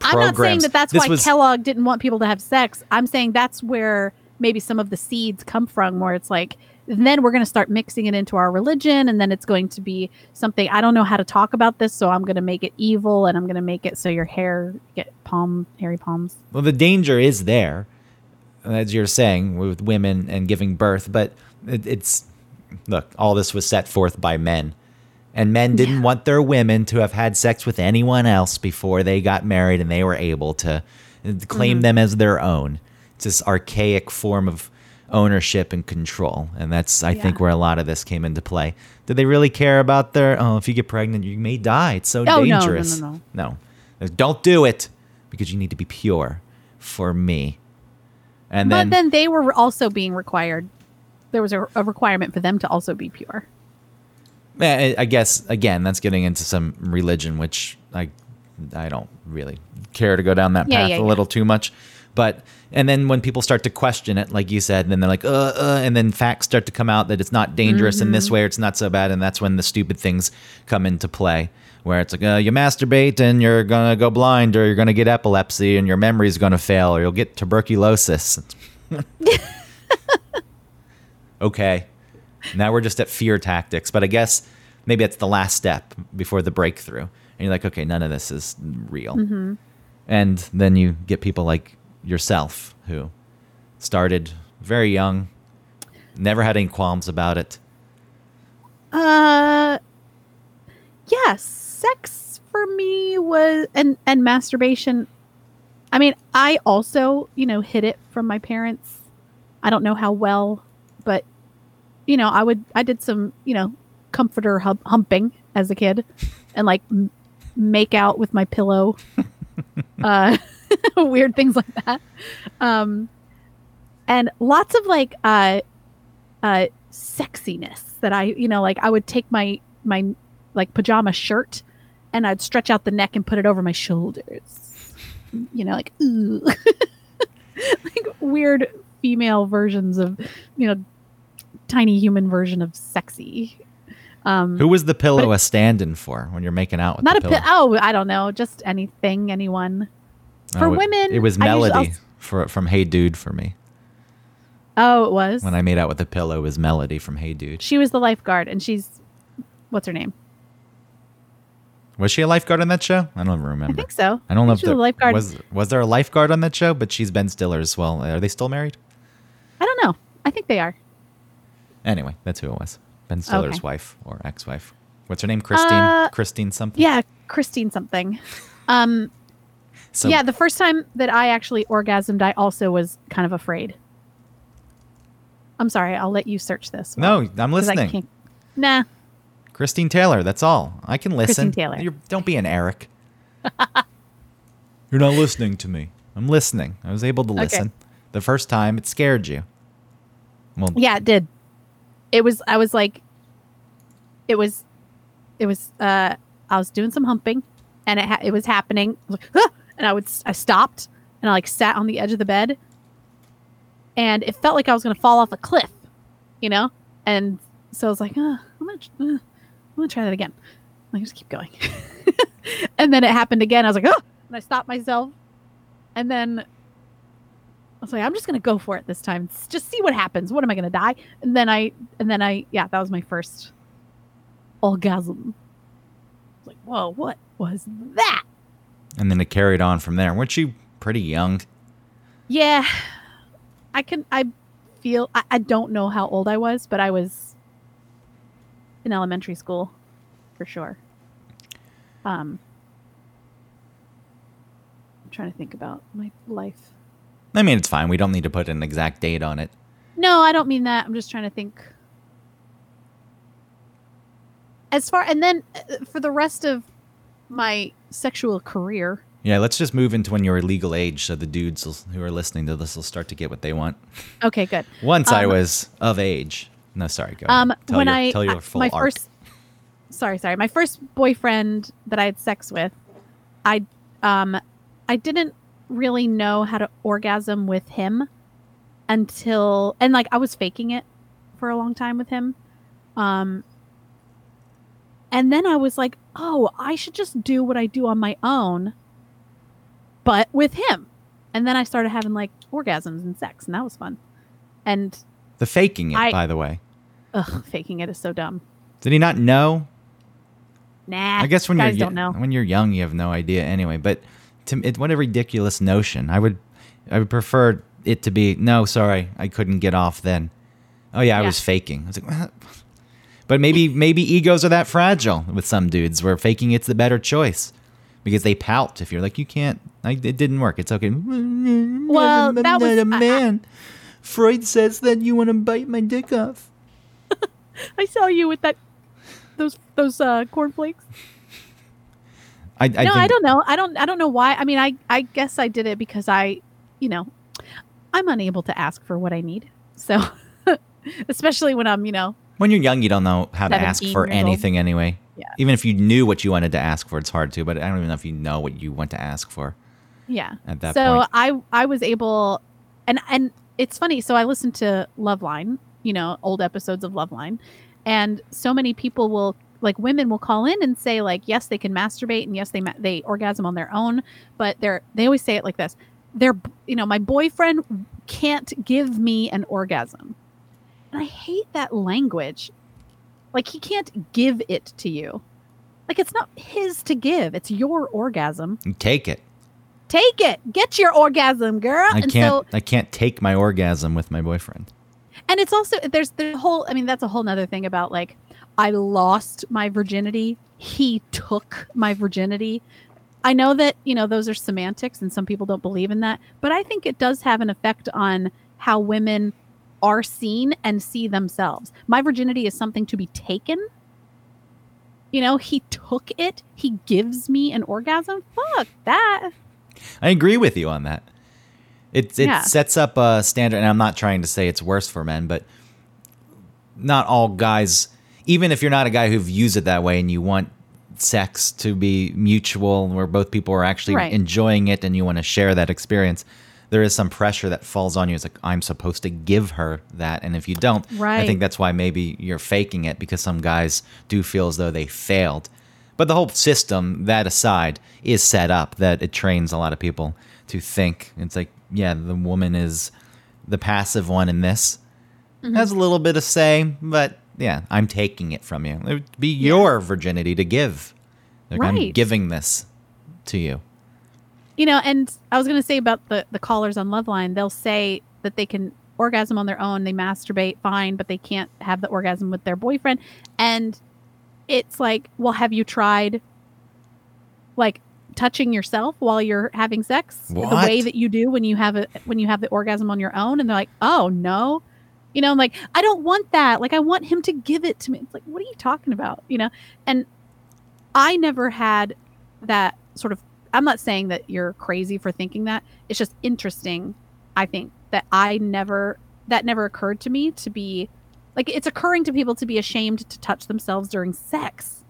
Programs. I'm not saying that that's this why was- Kellogg didn't want people to have sex. I'm saying that's where maybe some of the seeds come from, where it's like, and then we're going to start mixing it into our religion, and then it's going to be something. I don't know how to talk about this, so I'm going to make it evil, and I'm going to make it so your hair get palm hairy palms. Well, the danger is there, as you're saying, with women and giving birth. But it, it's look, all this was set forth by men, and men didn't want their women to have had sex with anyone else before they got married, and they were able to claim mm-hmm. them as their own. It's this archaic form of ownership and control, and that's I think where a lot of this came into play. Did they really care about their? Oh, if you get pregnant, you may die. It's so Oh, no, no, no, dangerous. no. No. Don't do it because you need to be pure for me. And but then, then they were also being required. There was a, a requirement for them to also be pure. I I guess again that's getting into some religion, which I I don't really care to go down that Yeah, path yeah, a yeah. little too much. But and then when people start to question it, like you said, then they're like, uh, uh, and then facts start to come out that it's not dangerous in this way, or it's not so bad, and that's when the stupid things come into play. Where it's like, uh, you masturbate and you're gonna go blind, or you're gonna get epilepsy, and your memory's gonna fail, or you'll get tuberculosis. okay, now we're just at fear tactics, but I guess maybe that's the last step before the breakthrough. And you're like, okay, none of this is real. And then you get people like yourself who started very young, never had any qualms about it. Uh, yes, sex for me was and and masturbation. I mean, I also you know hid it from my parents. I don't know how well, but you know, I would I did some you know comforter hum- humping as a kid, and like m- make out with my pillow. uh, weird things like that. Um, and lots of like uh, uh, sexiness that I, you know, like I would take my my like pajama shirt and I'd stretch out the neck and put it over my shoulders. You know, like ooh, like weird female versions of, you know, tiny human version of sexy. Um, Who was the pillow a stand-in for when you're making out with not a pillow? pi- oh, I don't know, just anything, anyone. For Oh, it- women, it was I usually- Melody for from Hey Dude for me. Oh, it was. When I made out with the pillow, it was Melody from Hey Dude. she was the lifeguard, and she's what's her name? Was she a lifeguard on that show? I don't remember. I think so. I don't know if she was there a lifeguard. was was there a lifeguard on that show, but she's Ben Stiller as well. Are they still married? I don't know. I think they are. Anyway, that's who it was. Ben Stiller's Okay. wife or ex-wife. What's her name? Christine. Uh, Christine something. Yeah, Christine something. Um, So yeah, the first time that I actually orgasmed, I also was kind of afraid. I'm sorry. I'll let you search this. no, I'm listening. Nah. Christine Taylor. That's all. I can listen. Christine Taylor. You're, don't be an Eric. You're not listening to me. I'm listening. I was able to Okay. listen. The first time, it scared you. Well, Yeah, it did. It was. I was like. It was. It was. Uh, I was doing some humping, and it ha- it was happening. I was like, "Ah!" And I would. I stopped, and I like sat on the edge of the bed, and it felt like I was to fall off a cliff, you know. And so I was like, uh, I'm gonna, uh, I'm gonna try that again. I just keep going. and then it happened again. I was like, oh, and I stopped myself, and then I was like, I'm just gonna go for it this time. Just see what happens. What am I gonna die? And then I, and then I, yeah, that was my first orgasm. I was like, whoa, what was that? And then it carried on from there. Weren't you pretty young? Yeah, I can. I feel. I, I don't know how old I was, but I was in elementary school, for sure. Um, I'm trying to think about my life. I mean, it's fine. We don't need to put an exact date on it. No, I don't mean that. I'm just trying to think. As far and then uh, for the rest of my sexual career, Yeah, let's just move into when you're legal age, so the dudes will- who are listening to this will start to get what they want. okay, good. Once I Um, was of age. No, sorry. Go Um, ahead. Tell when your, I tell your full my arc. first, sorry, sorry, my first boyfriend that I had sex with, I um, I didn't really know how to orgasm with him until and like I was faking it for a long time with him, um, and then I was like, oh, I should just do what I do on my own, but with him, and then I started having like orgasms and sex, and that was fun, and the faking it, I- by the way. ugh, faking it is so dumb. Did he not know? Nah, I guess when you're guys don't know. when you're young, you have no idea anyway. But to it, what a ridiculous notion. I would I would prefer it to be no, sorry, I couldn't get off then. Oh yeah, I Yeah. was faking. I was like, "What?" but maybe maybe egos are that fragile with some dudes where faking it's the better choice because they pout if you're like you can't. I, it didn't work. It's okay. Well, I'm that was- a I- I- man. Freud says that you want to bite my dick off. I saw you with that those those uh cornflakes. I, I no, think, I don't know. I don't I don't know why. I mean, I I guess I did it because I, you know, I'm unable to ask for what I need. So, especially when I'm, you know, When you're young, you don't know how to ask for old. anything anyway. Yeah. Even if you knew what you wanted to ask for, it's hard to. But I don't even know if you know what you want to ask for. Yeah. at that so point. I I was able and and it's funny. So I listened to Loveline, you know, old episodes of Loveline, and so many people will like women will call in and say like yes they can masturbate and yes they ma- they orgasm on their own, but they're they always say it like this. They're you know my boyfriend can't give me an orgasm, and I hate that language. Like he can't give it to you. Like it's not his to give. It's your orgasm. You Take it. Take it. Get your orgasm, girl. I and can't. so I can't take my orgasm with my boyfriend. and it's also there's the whole i mean that's a whole nother thing about like i lost my virginity he took my virginity i know that you know those are semantics and some people don't believe in that but i think it does have an effect on how women are seen and see themselves my virginity is something to be taken you know he took it he gives me an orgasm fuck that I agree with you on that. It it Yeah. sets up a standard, and I'm not trying to say it's worse for men, but not all guys. Even if you're not a guy who views it that way, and you want sex to be mutual, where both people are actually Right. enjoying it, and you want to share that experience, there is some pressure that falls on you. It's like I'm supposed to give her that, and if you don't, I think that's why maybe you're faking it because some guys do feel as though they failed. But the whole system, that aside, is set up that it trains a lot of people to think. It's like, yeah, the woman is the passive one in this. Mm-hmm. Has a little bit of say, but yeah, I'm taking it from you. It would be your virginity to give. Like I'm giving this to you. You know and i was going to say about the the callers on loveline they'll say that they can orgasm on their own they masturbate fine but they can't have the orgasm with their boyfriend. And it's like well have you tried like touching yourself while you're having sex the way that you do when you have a when you have the orgasm on your own? And they're like oh no. You know I'm like i don't want that. Like i want him to give it to me. It's like what are you talking about? You know? And i never had that sort of i'm not saying that you're crazy for thinking that it's just interesting i think that i never that never occurred to me to be like it's occurring to people to be ashamed to touch themselves during sex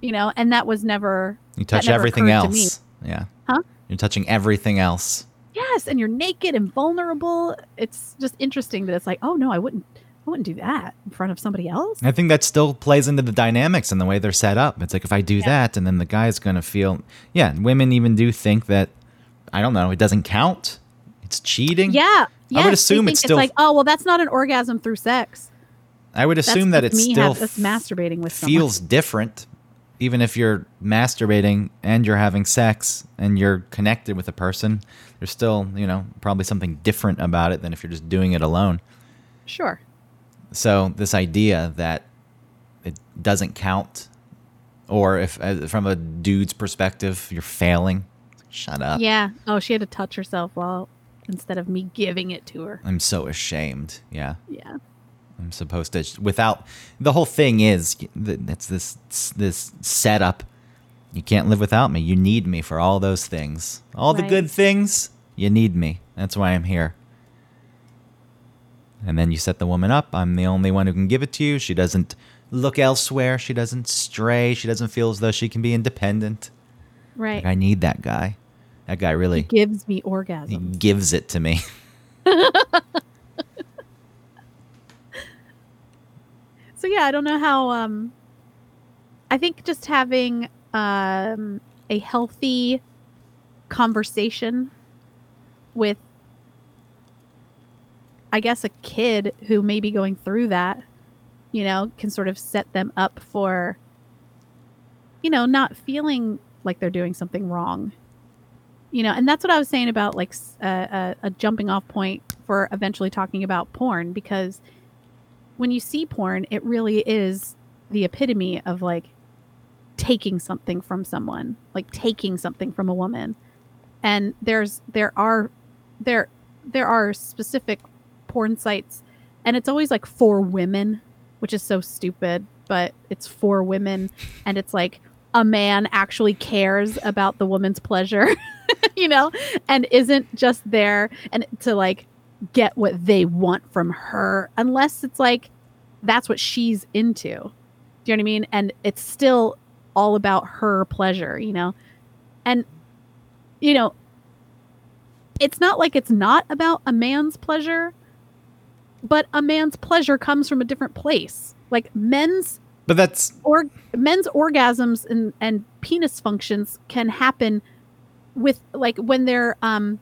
you know and that was never You touch never everything occurred to else. Yeah. Huh? You're touching everything else. yes and you're naked and vulnerable it's just interesting that it's like oh no i wouldn't i wouldn't do that in front of somebody else I think that still plays into the dynamics and the way they're set up. It's like if I do that, and then the guy's gonna feel. Yeah, women even do think that. I don't know. It doesn't count. It's cheating. yeah yes, would assume it's still- like oh well that's not an orgasm through sex I would that's assume that it's still have, that's masturbating with someone. feels different, even if you're masturbating and you're having sex and you're connected with a person. There's still, you know, probably something different about it than if you're just doing it alone. sure So this idea that it doesn't count, or if uh, from a dude's perspective you're failing, shut up. Yeah. Oh, she had to touch herself while instead of me giving it to her. I'm so ashamed. Yeah, Yeah. I'm supposed to. Without the whole thing is that's this this setup. You can't live without me. You need me for all those things. All the good things. You need me. That's why I'm here. And then you set the woman up. I'm the only one who can give it to you. She doesn't look elsewhere. She doesn't stray. She doesn't feel as though she can be independent. Right. Like, I need that guy. That guy He really gives me he orgasm. gives it to me. So yeah, I don't know how um I think just having um a healthy conversation with I guess a kid who may be going through that, you know, can sort of set them up for you know, not feeling like they're doing something wrong. You know, and that's what I was saying about like a jumping off point for eventually talking about porn because when you see porn, it really is the epitome of like taking something from someone, like taking something from a woman. And there's there are there there are specific porn sites and it's always like for women, which is so stupid, but it's for women and it's like a man actually cares about the woman's pleasure, you know, and isn't just there and to like get what they want from her unless it's like that's what she's into. Do you know what I mean? And it's still all about her pleasure, you know? And you know, it's not like it's not about a man's pleasure, but a man's pleasure comes from a different place. Like men's But that's or men's orgasms and and penis functions can happen with like when they're um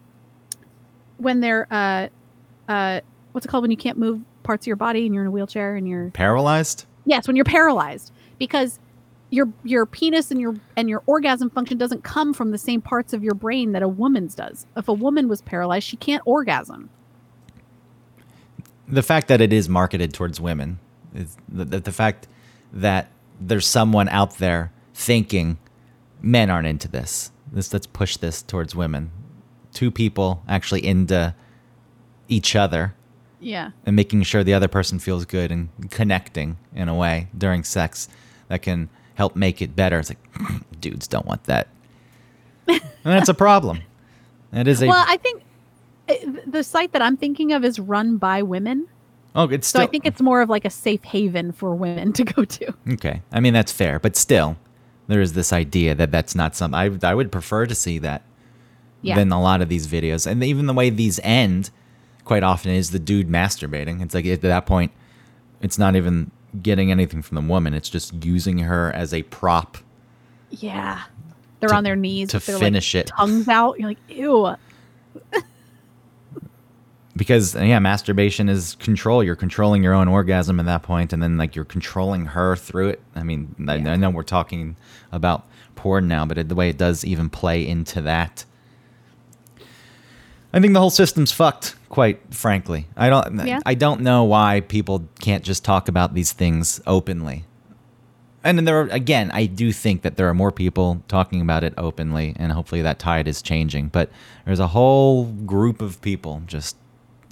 when they're uh uh what's it called when you can't move parts of your body and you're in a wheelchair and you're paralyzed. yes when you're paralyzed because your your penis and your and your orgasm function doesn't come from the same parts of your brain that a woman's does if a woman was paralyzed she can't orgasm the fact that it is marketed towards women is the, the, the fact that there's someone out there thinking men aren't into this. This let's push this towards women. Two people actually into each other yeah and making sure the other person feels good and connecting in a way during sex that can help make it better. It's like dudes don't want that. and that's a problem. It is a well i think Uh, the site that i'm thinking of is run by women oh, it's so i think it's more of like a safe haven for women to go to Okay. I mean, that's fair, but still, there is this idea that that's not something I, I would prefer to see that yeah than a lot of these videos. And even the way these end quite often is the dude masturbating. It's like at that point, it's not even getting anything from the woman, it's just using her as a prop. Yeah. They're To- on their knees to finish like, it. tongues out. You're like, ew. Because, yeah, masturbation is control. You're controlling your own orgasm at that point, and then, like, you're controlling her through it. I mean, I, I know we're talking about porn now, but it, the way it does even play into that. I think the whole system's fucked, quite frankly. I don't Yeah. I don't know why people can't just talk about these things openly. And then there are, again, I do think that there are more people talking about it openly and hopefully that tide is changing, but there's a whole group of people just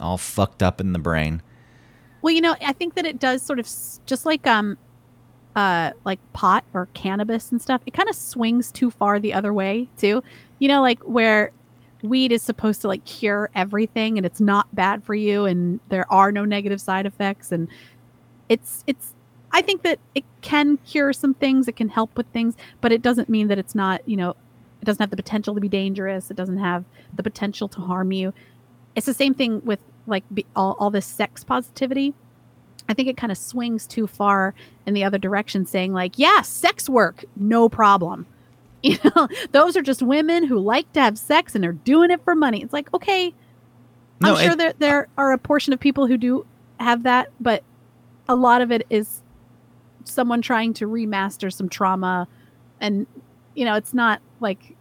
all fucked up in the brain. Well, you know, I think that it does sort of just like um uh like pot or cannabis and stuff. It kind of swings too far the other way, too. You know, like where weed is supposed to like cure everything and it's not bad for you and there are no negative side effects and it's it's I think that it can cure some things, it can help with things, but it doesn't mean that it's not, you know, it doesn't have the potential to be dangerous, it doesn't have the potential to harm you. It's the same thing with like be, all, all this sex positivity. I think it kind of swings too far in the other direction, saying like, yeah, sex work, no problem. You know, those are just women who like to have sex and they're doing it for money. It's like, okay, No, I'm sure it- there there are a portion of people who do have that, but a lot of it is someone trying to remaster some trauma, and you know, it's not like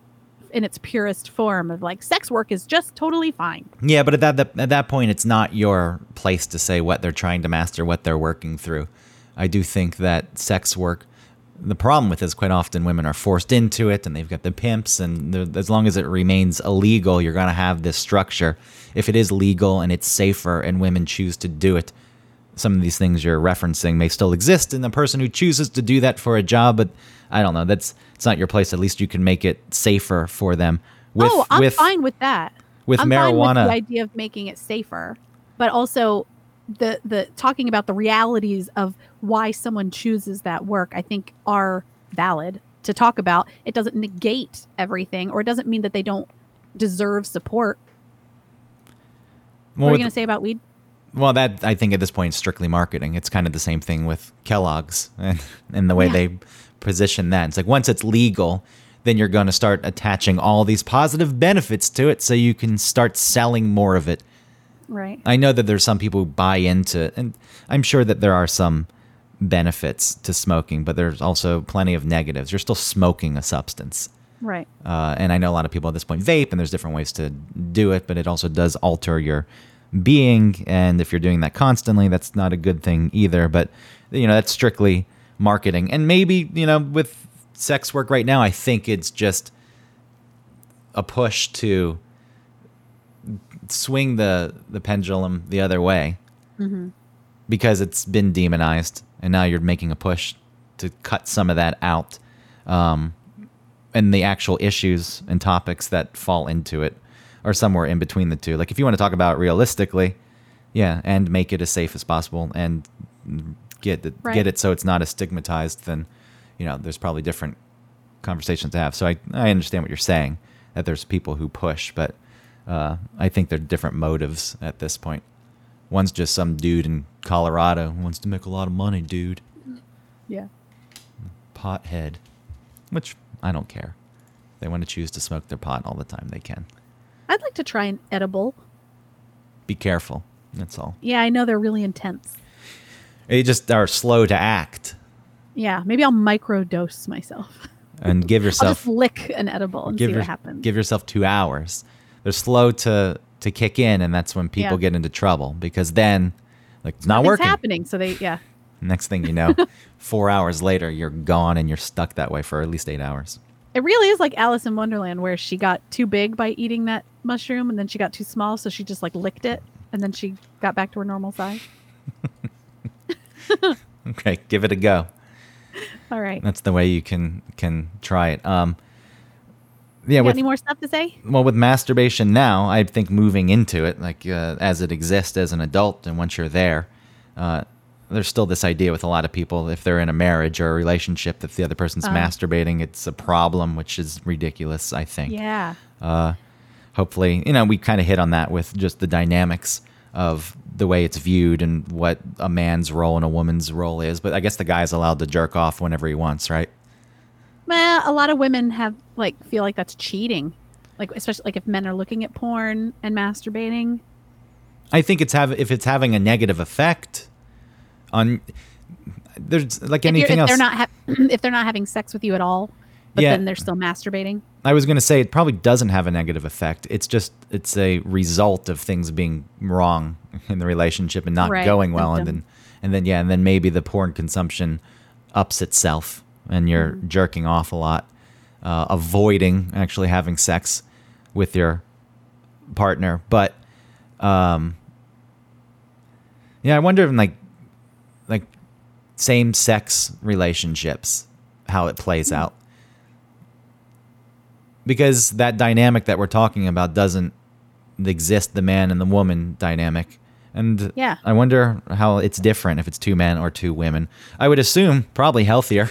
in its purest form of like sex work is just totally fine. Yeah, but at that, that at that point, it's not your place to say what they're trying to master, what they're working through. I do think that sex work. The problem with it is quite often women are forced into it, and they've got the pimps, and the- as long as it remains illegal, you're going to have this structure. If it is legal and it's safer, and women choose to do it, some of these things you're referencing may still exist in the person who chooses to do that for a job. But I don't know. That's it's not your place. At least you can make it safer for them. With, oh, I'm with, fine with that. with I'm fine marijuana. with the idea of making it safer, but also the the talking about the realities of why someone chooses that work. I think are valid to talk about. It doesn't negate everything, or it doesn't mean that they don't deserve support. Well, what are you going to say about weed? Well, that I think at this point is strictly marketing. It's kind of the same thing with Kellogg's and, and the way Yeah. they position that. It's like once it's legal, then you're going to start attaching all these positive benefits to it so you can start selling more of it. Right. I know that there's some people who buy into it, and I'm sure that there are some benefits to smoking, but there's also plenty of negatives. You're still smoking a substance. Right. Uh, and I know a lot of people at this point vape, and there's different ways to do it, but it also does alter your being. And if you're doing that constantly, that's not a good thing either. But, you know, that's strictly marketing. And maybe, you know, with sex work right now, I think it's just a push to swing the, the pendulum the other way hmm because it's been demonized and now you're making a push to cut some of that out um, and the actual issues and topics that fall into it are somewhere in between the two like if you want to talk about it realistically yeah and make it as safe as possible and get it, Right. get it so it's not as stigmatized then you know there's probably different conversations to have so I, I understand what you're saying that there's people who push but uh, I think they're different motives at this point. One's just some dude in Colorado who wants to make a lot of money, dude. Yeah. Pothead, which I don't care. They want to choose to smoke their pot all the time. They can. I'd like to try an edible. Be careful. That's all. Yeah, I know they're really intense. They just are slow to act. Yeah, maybe I'll microdose myself. And give yourself I'll just lick an edible and give see your- what happens. Give yourself two hours. They're slow to to kick in, and that's when people Yeah. get into trouble because then, like, it's not Nothing's working. happening. So they, yeah. Next thing you know, four hours later, you're gone and you're stuck that way for at least eight hours. It really is like Alice in Wonderland, where she got too big by eating that mushroom, and then she got too small, so she just like licked it, and then she got back to her normal size. Okay, give it a go. All right. That's the way you can can try it. Um, yeah, with any more stuff to say? well with masturbation now, I think moving into it, like uh, as it exists as an adult, and once you're there, uh, there's still this idea with a lot of people if they're in a marriage or a relationship that if the other person's Uh. masturbating, it's a problem, which is ridiculous. I think. Yeah. Uh, hopefully, you know, we kind of hit on that with just the dynamics of the way it's viewed and what a man's role and a woman's role is. But I guess the guy's allowed to jerk off whenever he wants, right? Well, a lot of women have like feel like that's cheating, like especially like if men are looking at porn and masturbating. I think it's have if it's having a negative effect on there's like If, anything if else. they're not ha- if they're not having sex with you at all, but Yeah. then they're still masturbating. I was going to say it probably doesn't have a negative effect. It's just it's a result of things being wrong in the relationship and not Right, going well, and then and then yeah, and then maybe the porn consumption ups itself, and you're Mm-hmm. jerking off a lot, uh, avoiding actually having sex with your partner. But um, yeah, I wonder if like like same sex relationships how it plays Hmm. out because that dynamic that we're talking about doesn't exist the man and the woman dynamic and Yeah. i wonder how it's different if it's two men or two women i would assume probably healthier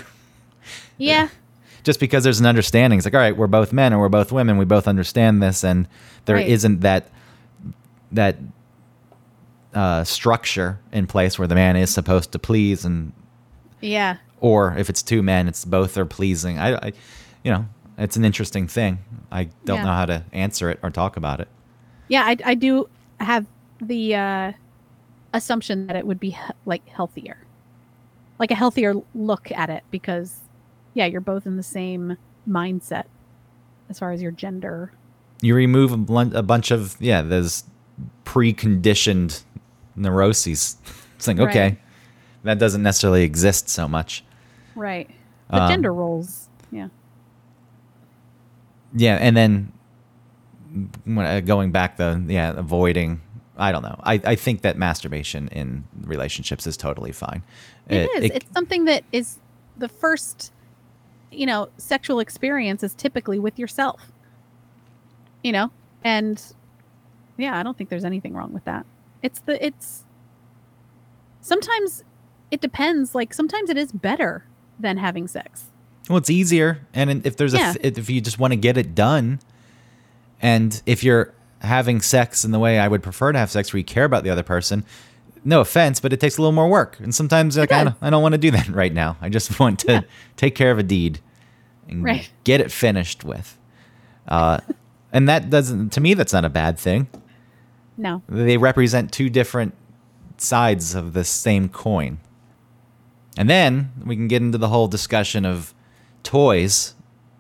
Yeah. just because there's an understanding it's like all right we're both men or we're both women we both understand this and there Right. not that that uh, structure in place where the man is supposed to please and Yeah. or if it's two men, it's both are pleasing. I, I you know, it's an interesting thing. I don't Yeah. know how to answer it or talk about it. Yeah, I, I do have the uh, assumption that it would be like healthier, like a healthier look at it because, yeah, you're both in the same mindset as far as your gender. You remove a, a bunch of yeah, those preconditioned neuroses. It's like okay, Right. that doesn't necessarily exist so much. Right. The Um, gender roles. Yeah. Yeah, and then uh, going back though, yeah, avoiding. I don't know. I, I think that masturbation in relationships is totally fine. it is. it's something that is the first, you know, sexual experience is typically with yourself. You know, and yeah, I don't think there's anything wrong with that. It's the it's sometimes it depends. Like sometimes it is better than having sex. Well, it's easier, and if there's a Yeah. if you just want to get it done, and if you're having sex in the way I would prefer to have sex, where you care about the other person, no offense, but it takes a little more work, and sometimes like I don't, I don't want to do that right now. I just want to Yeah. take care of a deed and Right. get it finished with, uh, and that doesn't to me that's not a bad thing. No. They represent two different sides of the same coin. And then we can get into the whole discussion of toys,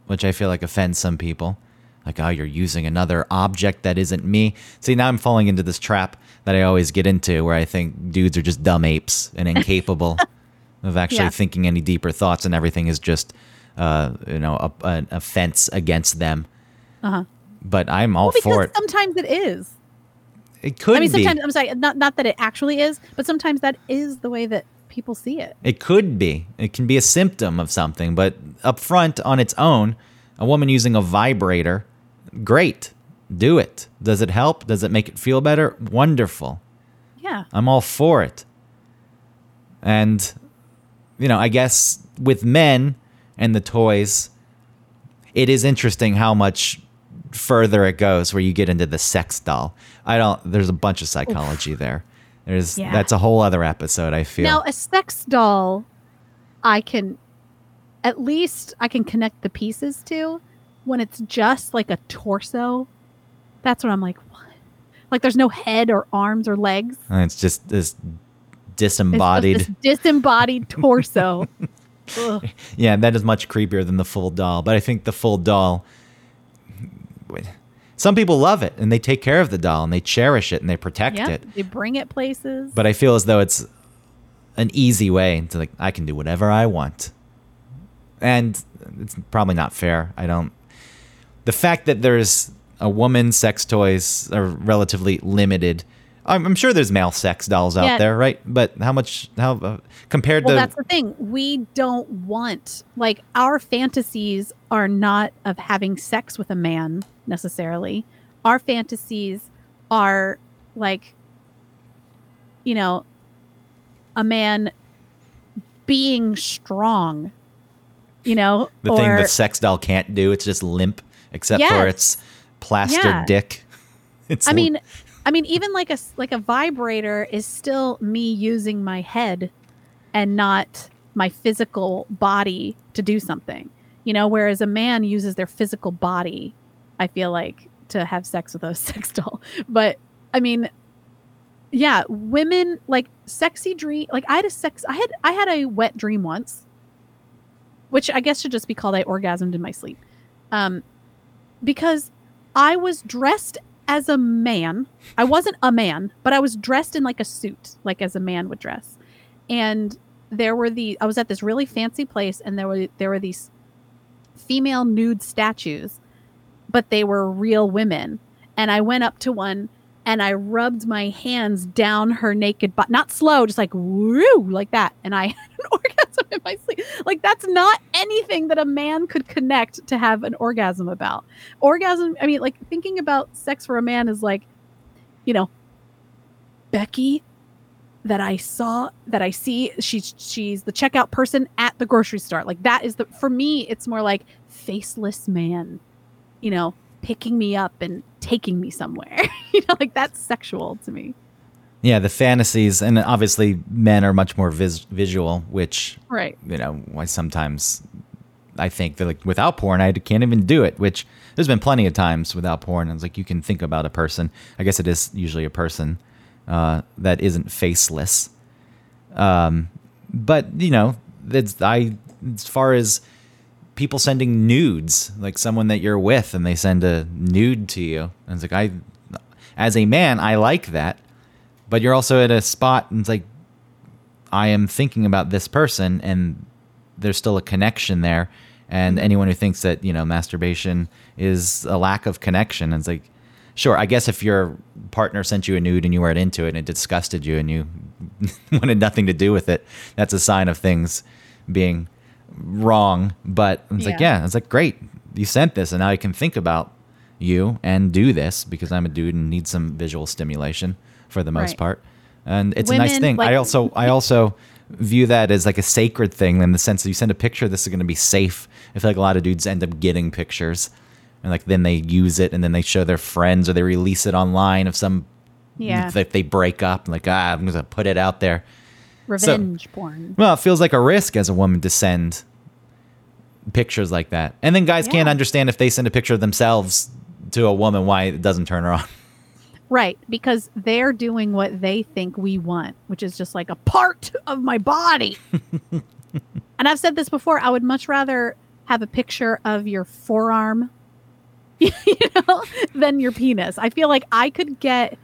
which I feel like offends some people. Like, oh, you're using another object that isn't me. See, now I'm falling into this trap that I always get into where I think dudes are just dumb apes and incapable of actually Yeah. thinking any deeper thoughts, and everything is just, uh, you know, a, an offense against them. Uh huh. But I'm all Well, for it. sometimes it is. It could I mean, be. sometimes I'm sorry, not not that it actually is, but sometimes that is the way that people see it. It could be. It can be a symptom of something, but up front on its own, a woman using a vibrator, great. Do it. Does it help? Does it make it feel better? Wonderful. Yeah. I'm all for it. And, you know, I guess with men and the toys, it is interesting how much further it goes where you get into the sex doll. I don't there's a bunch of psychology there. There's Yeah. that's a whole other episode, I feel. Now, a sex doll, I can at least I can connect the pieces to. When it's just like a torso, that's when I'm like, what? Like there's no head or arms or legs. And it's just this It's just disembodied. this disembodied torso. Yeah, that is much creepier than the full doll. But I think the full doll. Some people love it and they take care of the doll and they cherish it and they protect Yeah, it. they bring it places. But I feel as though it's an easy way to like I can do whatever I want, and it's probably not fair. I don't. The fact that there's a woman's sex toys are relatively limited. I'm, I'm sure there's male sex dolls out Yeah. there, right? But how much? How uh, compared well, to that's the thing. We don't want like our fantasies are not of having sex with a man necessarily. Our fantasies are like you know a man being strong. You know, the or thing the sex doll can't do? It's just limp, except for its plastered Yeah. dick. It's I mean, I mean, even like a like a vibrator is still me using my head and not my physical body to do something. You know, whereas a man uses their physical body, I feel like, to have sex with a sex doll. But I mean, yeah, women like sexy dream. Like I had a sex. I had I had a wet dream once, which I guess should just be called I orgasmed in my sleep, um, because I was dressed as a man. I wasn't a man, but I was dressed in like a suit, like as a man would dress. And there were the I was at this really fancy place and there were there were these female nude statues, but they were real women. And I went up to one and I rubbed my hands down her naked butt, not slow, just like woo, like that. And I had an orgasm in my sleep. Like that's not anything that a man could connect to have an orgasm about. Orgasm, I mean, like thinking about sex for a man is like, you know, Becky that I saw that I see she's she's the checkout person at the grocery store. Like that is the for me it's more like faceless man, you know, picking me up and taking me somewhere. you know, like that's sexual to me. yeah, the fantasies, and obviously men are much more vis- visual, which Right. you know why sometimes I think that like without porn I can't even do it. Which there's been plenty of times without porn. It's like you can think about a person. I guess it is usually a person uh, that isn't faceless. Um, but you know, it's I as far as people sending nudes, like someone that you're with and they send a nude to you, and it's like I, as a man, I like that. But you're also at a spot, and it's like I am thinking about this person and there's still a connection there. And anyone who thinks that, you know, masturbation is a lack of connection, it's like, sure, I guess if your partner sent you a nude and you weren't into it and it disgusted you and you wanted nothing to do with it, that's a sign of things being wrong. But it's like, Yeah. yeah, it's like, great, you sent this and now I can think about you and do this because I'm a dude and need some visual stimulation for the most Right. part. And it's a nice Women, thing. I also I also view that as like a sacred thing in the sense that you send a picture, this is going to be safe. I feel like a lot of dudes end up getting pictures, and like then they use it and then they show their friends or they release it online if some Yeah. if they break up. Like ah, I'm going to put it out there. Revenge porn. Well, it feels like a risk as a woman to send pictures like that, and then guys can't understand if they send a picture of themselves to a woman why it doesn't turn her on. Right, because they're doing what they think we want, which is just like a part of my body. and I've said this before, I would much rather have a picture of your forearm, you know, than your penis. I feel like I could get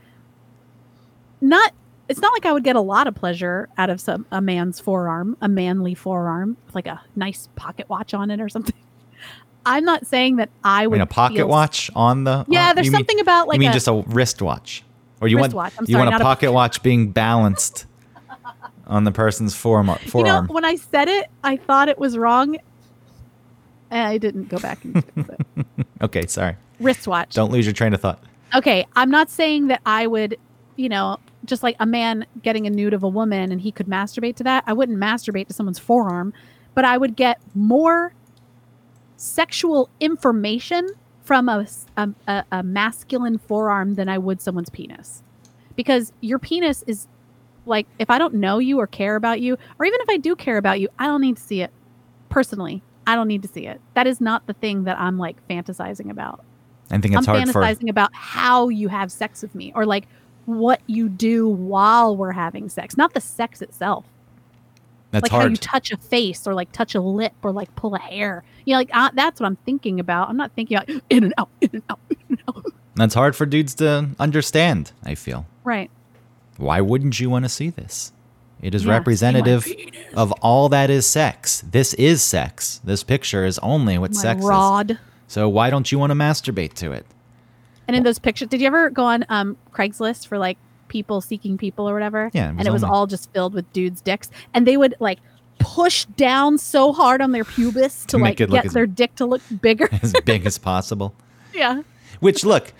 not it's not like I would get a lot of pleasure out of some a man's forearm, a manly forearm, with like a nice pocket watch on it or something. I'm not saying that I I would mean, a pocket feel- watch on the Yeah, on- there's you mean- something about like you mean a, just a wristwatch, or you want I'm you sorry, want a not a- pocket watch being balanced on the person's forearm? Uh, you know, when I said it, I thought it was wrong. And I didn't go back and fix it. okay, sorry. Wristwatch. Don't lose your train of thought. Okay, I'm not saying that I would, you know, just like a man getting a nude of a woman and he could masturbate to that. I wouldn't masturbate to someone's forearm, but I would get more sexual information from a a masculine forearm than I would someone's penis. Because your penis is like, if I don't know you or care about you, or even if I do care about you, I don't need to see it. Personally, I don't need to see it. That is not the thing that I'm like fantasizing about. I think it's I'm hard for fantasizing about how you have sex with me or like what you do while we're having sex, not the sex itself. that's like how you touch a face or like touch a lip or like pull a hair. You know, like that's what I'm thinking about. I'm not thinking about in and out, in and out, in and out. That's hard for dudes to understand, I feel. Right. Why wouldn't you want to see this? It is Yeah, representative of all that is sex. This is sex. This picture is only what My sex is. rod. So why don't you want to masturbate to it? And in those pictures, did you ever go on um, Craigslist for like people seeking people or whatever? Yeah, it and it was only- all just filled with dudes' dicks, and they would like push down so hard on their pubis to like get as- their dick to look bigger. As big as possible. yeah, Which look,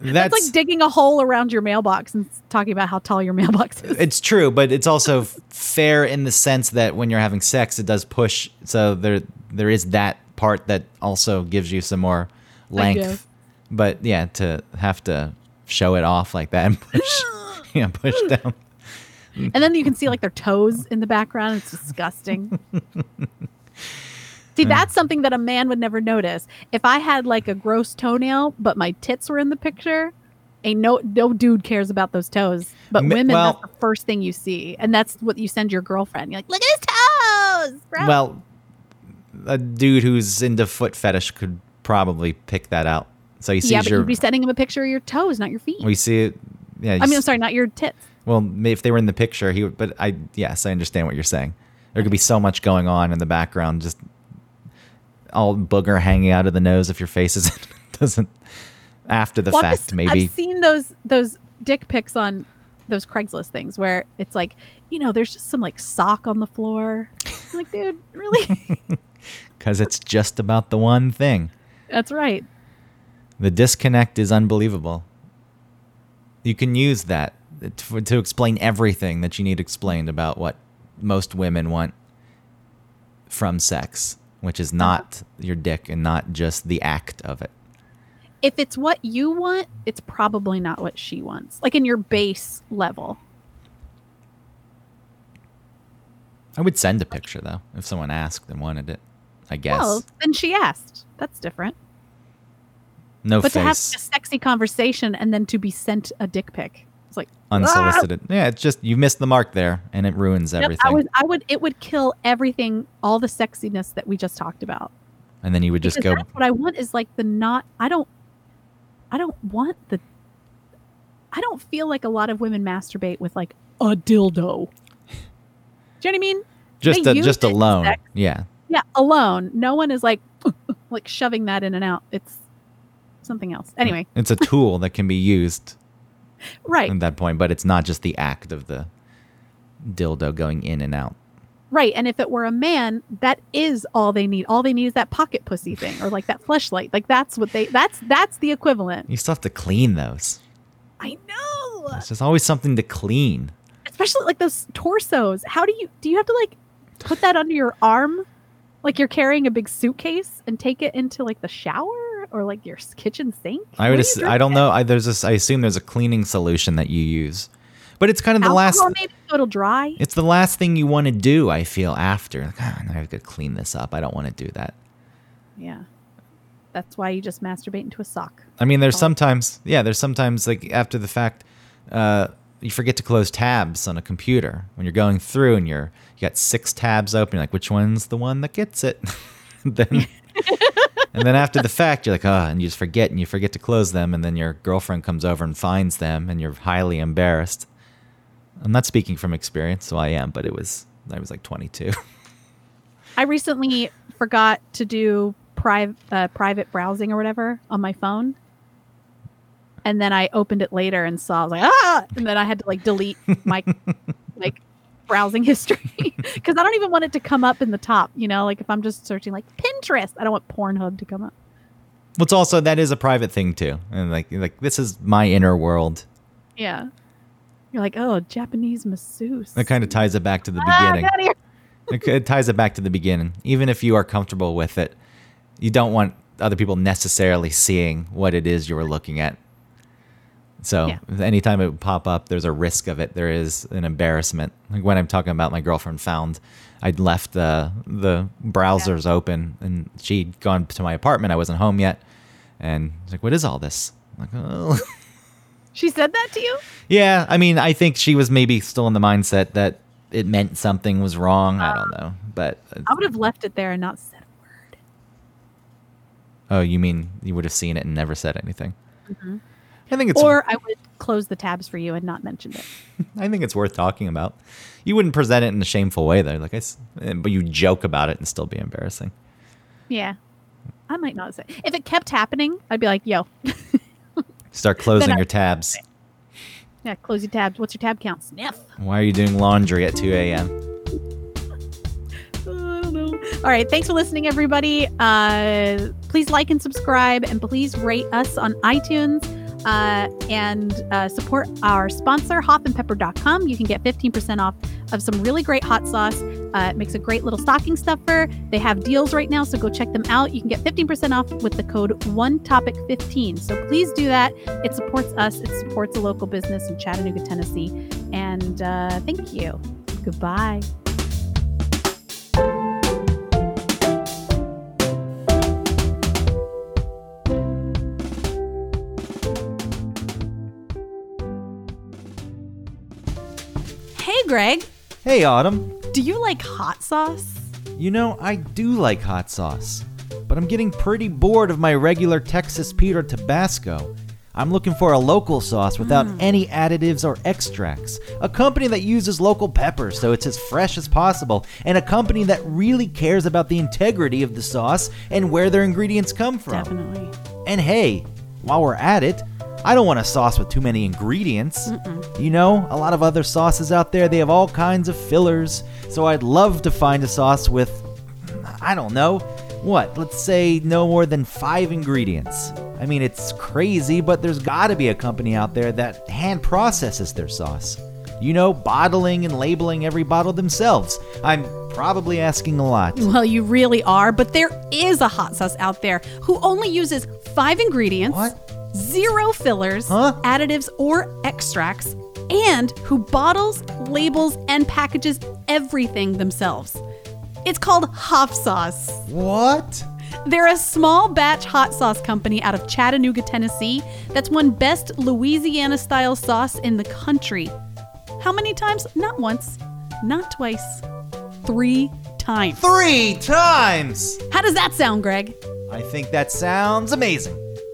that's, it's like digging a hole around your mailbox and talking about how tall your mailbox is. it's true, but it's also fair in the sense that when you're having sex, it does push. So there there is that part that also gives you some more length. But yeah, to have to show it off like that and push, yeah, push down. And then you can see like their toes in the background. It's disgusting. see, that's something that a man would never notice. If I had like a gross toenail, but my tits were in the picture, a no no dude cares about those toes. But women, well- that's the first thing you see, and that's what you send your girlfriend. You're like, look at his toes. Gross." Well, a dude who's into foot fetish could probably pick that out. So he sees yeah, but your. you'd be sending him a picture of your toes, not your feet. we see it. Yeah. I mean, I'm sorry, not your tits. Well, if they were in the picture, he would. But I, yes, I understand what you're saying. There could be so much going on in the background, just all booger hanging out of the nose if your face is doesn't. After the Well, fact, just- maybe I've seen those those dick pics on those Craigslist things where it's like, you know, there's just some like sock on the floor. I'm like, dude, really? because it's just about the one thing. That's right. The disconnect is unbelievable. You can use that to, to explain everything that you need explained about what most women want from sex, which is not your dick and not just the act of it. If it's what you want, it's probably not what she wants. Like in your base level. I would send a picture though if someone asked and wanted it. I guess Well, then she asked. That's different. No but to have a sexy conversation and then to be sent a dick pic. It's like unsolicited. Ah! Yeah, it's just you missed the mark there, and it ruins Yep, everything. I would I would it would kill everything, all the sexiness that we just talked about. and then you would just because go. that's what I want is like the not I don't I don't want the I don't feel like a lot of women masturbate with like a dildo. Do you know what I mean? Just a, just alone. sex. Yeah, Yeah, alone. No one is like like shoving that in and out. It's something else. Anyway, it's a tool that can be used right. at that point, but it's not just the act of the dildo going in and out. Right. And if it were a man, that is all they need. All they need is that pocket pussy thing or like that fleshlight. Like that's what they that's that's the equivalent. You still have to clean those. I know. There's just always something to clean. especially like those torsos. How do you do you have to like put that under your arm, like you're carrying a big suitcase, and take it into like the shower or like your kitchen sink? I would. Ass- I don't know. I, there's this. I assume there's a cleaning solution that you use, but it's kind of the last. Maybe so it'll dry. It's the last thing you want to do. I feel after. Like, ah, I've got to clean this up. I don't want to do that. Yeah, that's why you just masturbate into a sock. I mean, there's sometimes. Yeah, there's sometimes like after the fact, uh, you forget to close tabs on a computer when you're going through and you're you got six tabs open. You're like, which one's the one that gets it? then. and then after the fact, you're like, oh, and you just forget and you forget to close them. And then your girlfriend comes over and finds them and you're highly embarrassed. I'm not speaking from experience, so I am, but it was, I was like 22. I recently forgot to do private uh, private browsing or whatever on my phone. And then I opened it later and saw I was like ah, and then I had to like delete my like browsing history because I don't even want it to come up in the top. You know, like if I'm just searching like Pinterest, I don't want Pornhub to come up. Well, it's also, that is a private thing too. And like, like this is my inner world. Yeah, you're like oh Japanese masseuse. That kind of ties it back to the Ah, beginning. It, it ties it back to the beginning. Even if you are comfortable with it, you don't want other people necessarily seeing what it is you were looking at. So Yeah. anytime it would pop up, there's a risk of it. There is an embarrassment. Like when I'm talking about my girlfriend found, I'd left the the browsers open and she'd gone to my apartment. I wasn't home yet, and it's like, "What is all this?" I'm like, oh. She said that to you? yeah. I mean, I think she was maybe still in the mindset that it meant something was wrong. I don't know, but uh, I would have left it there and not said a word. oh, you mean you would have seen it and never said anything? I think it's. Or I would close the tabs for you and not mention it. I think it's worth talking about. You wouldn't present it in a shameful way though, like I, eh, but you joke about it and still be embarrassing. Yeah. I might not say. If it kept happening, I'd be like, yo, Start closing your tabs. yeah, close your tabs. What's your tab count? Sniff. Why are you doing laundry at 2 a.m.? I don't know. All right. Thanks for listening, everybody. Uh, please like and subscribe, and please rate us on iTunes. Uh, and uh, support our sponsor, hoffandpepper.com. You can get 15% off of some really great hot sauce. Uh, it makes a great little stocking stuffer. They have deals right now, so go check them out. You can get 15% off with the code OneTopic15. So please do that. It supports us, it supports a local business in Chattanooga, Tennessee. And uh, thank you. Goodbye. Hey, Greg, Hey, Autumn. do you like hot sauce? You know, I do like hot sauce, but I'm getting pretty bored of my regular Texas Pete or Tabasco. I'm looking for a local sauce without mm. any additives or extracts. A company that uses local peppers so it's as fresh as possible, and a company that really cares about the integrity of the sauce and where their ingredients come from. Definitely. And hey, while we're at it, I don't want a sauce with too many ingredients. You know, a lot of other sauces out there, they have all kinds of fillers. So I'd love to find a sauce with, I don't know, what, let's say no more than five ingredients. I mean, it's crazy, but there's gotta be a company out there that hand processes their sauce. You know, bottling and labeling every bottle themselves. I'm probably asking a lot. Well, you really are, but there is a hot sauce out there who only uses five ingredients, What? Zero fillers, Huh? additives, or extracts, and who bottles, labels, and packages everything themselves. It's called Hoff Sauce. What? They're a small batch hot sauce company out of Chattanooga, Tennessee that's won best Louisiana style sauce in the country. How many times? Not once, not twice, three times. Three times! How does that sound, Greg? I think that sounds amazing.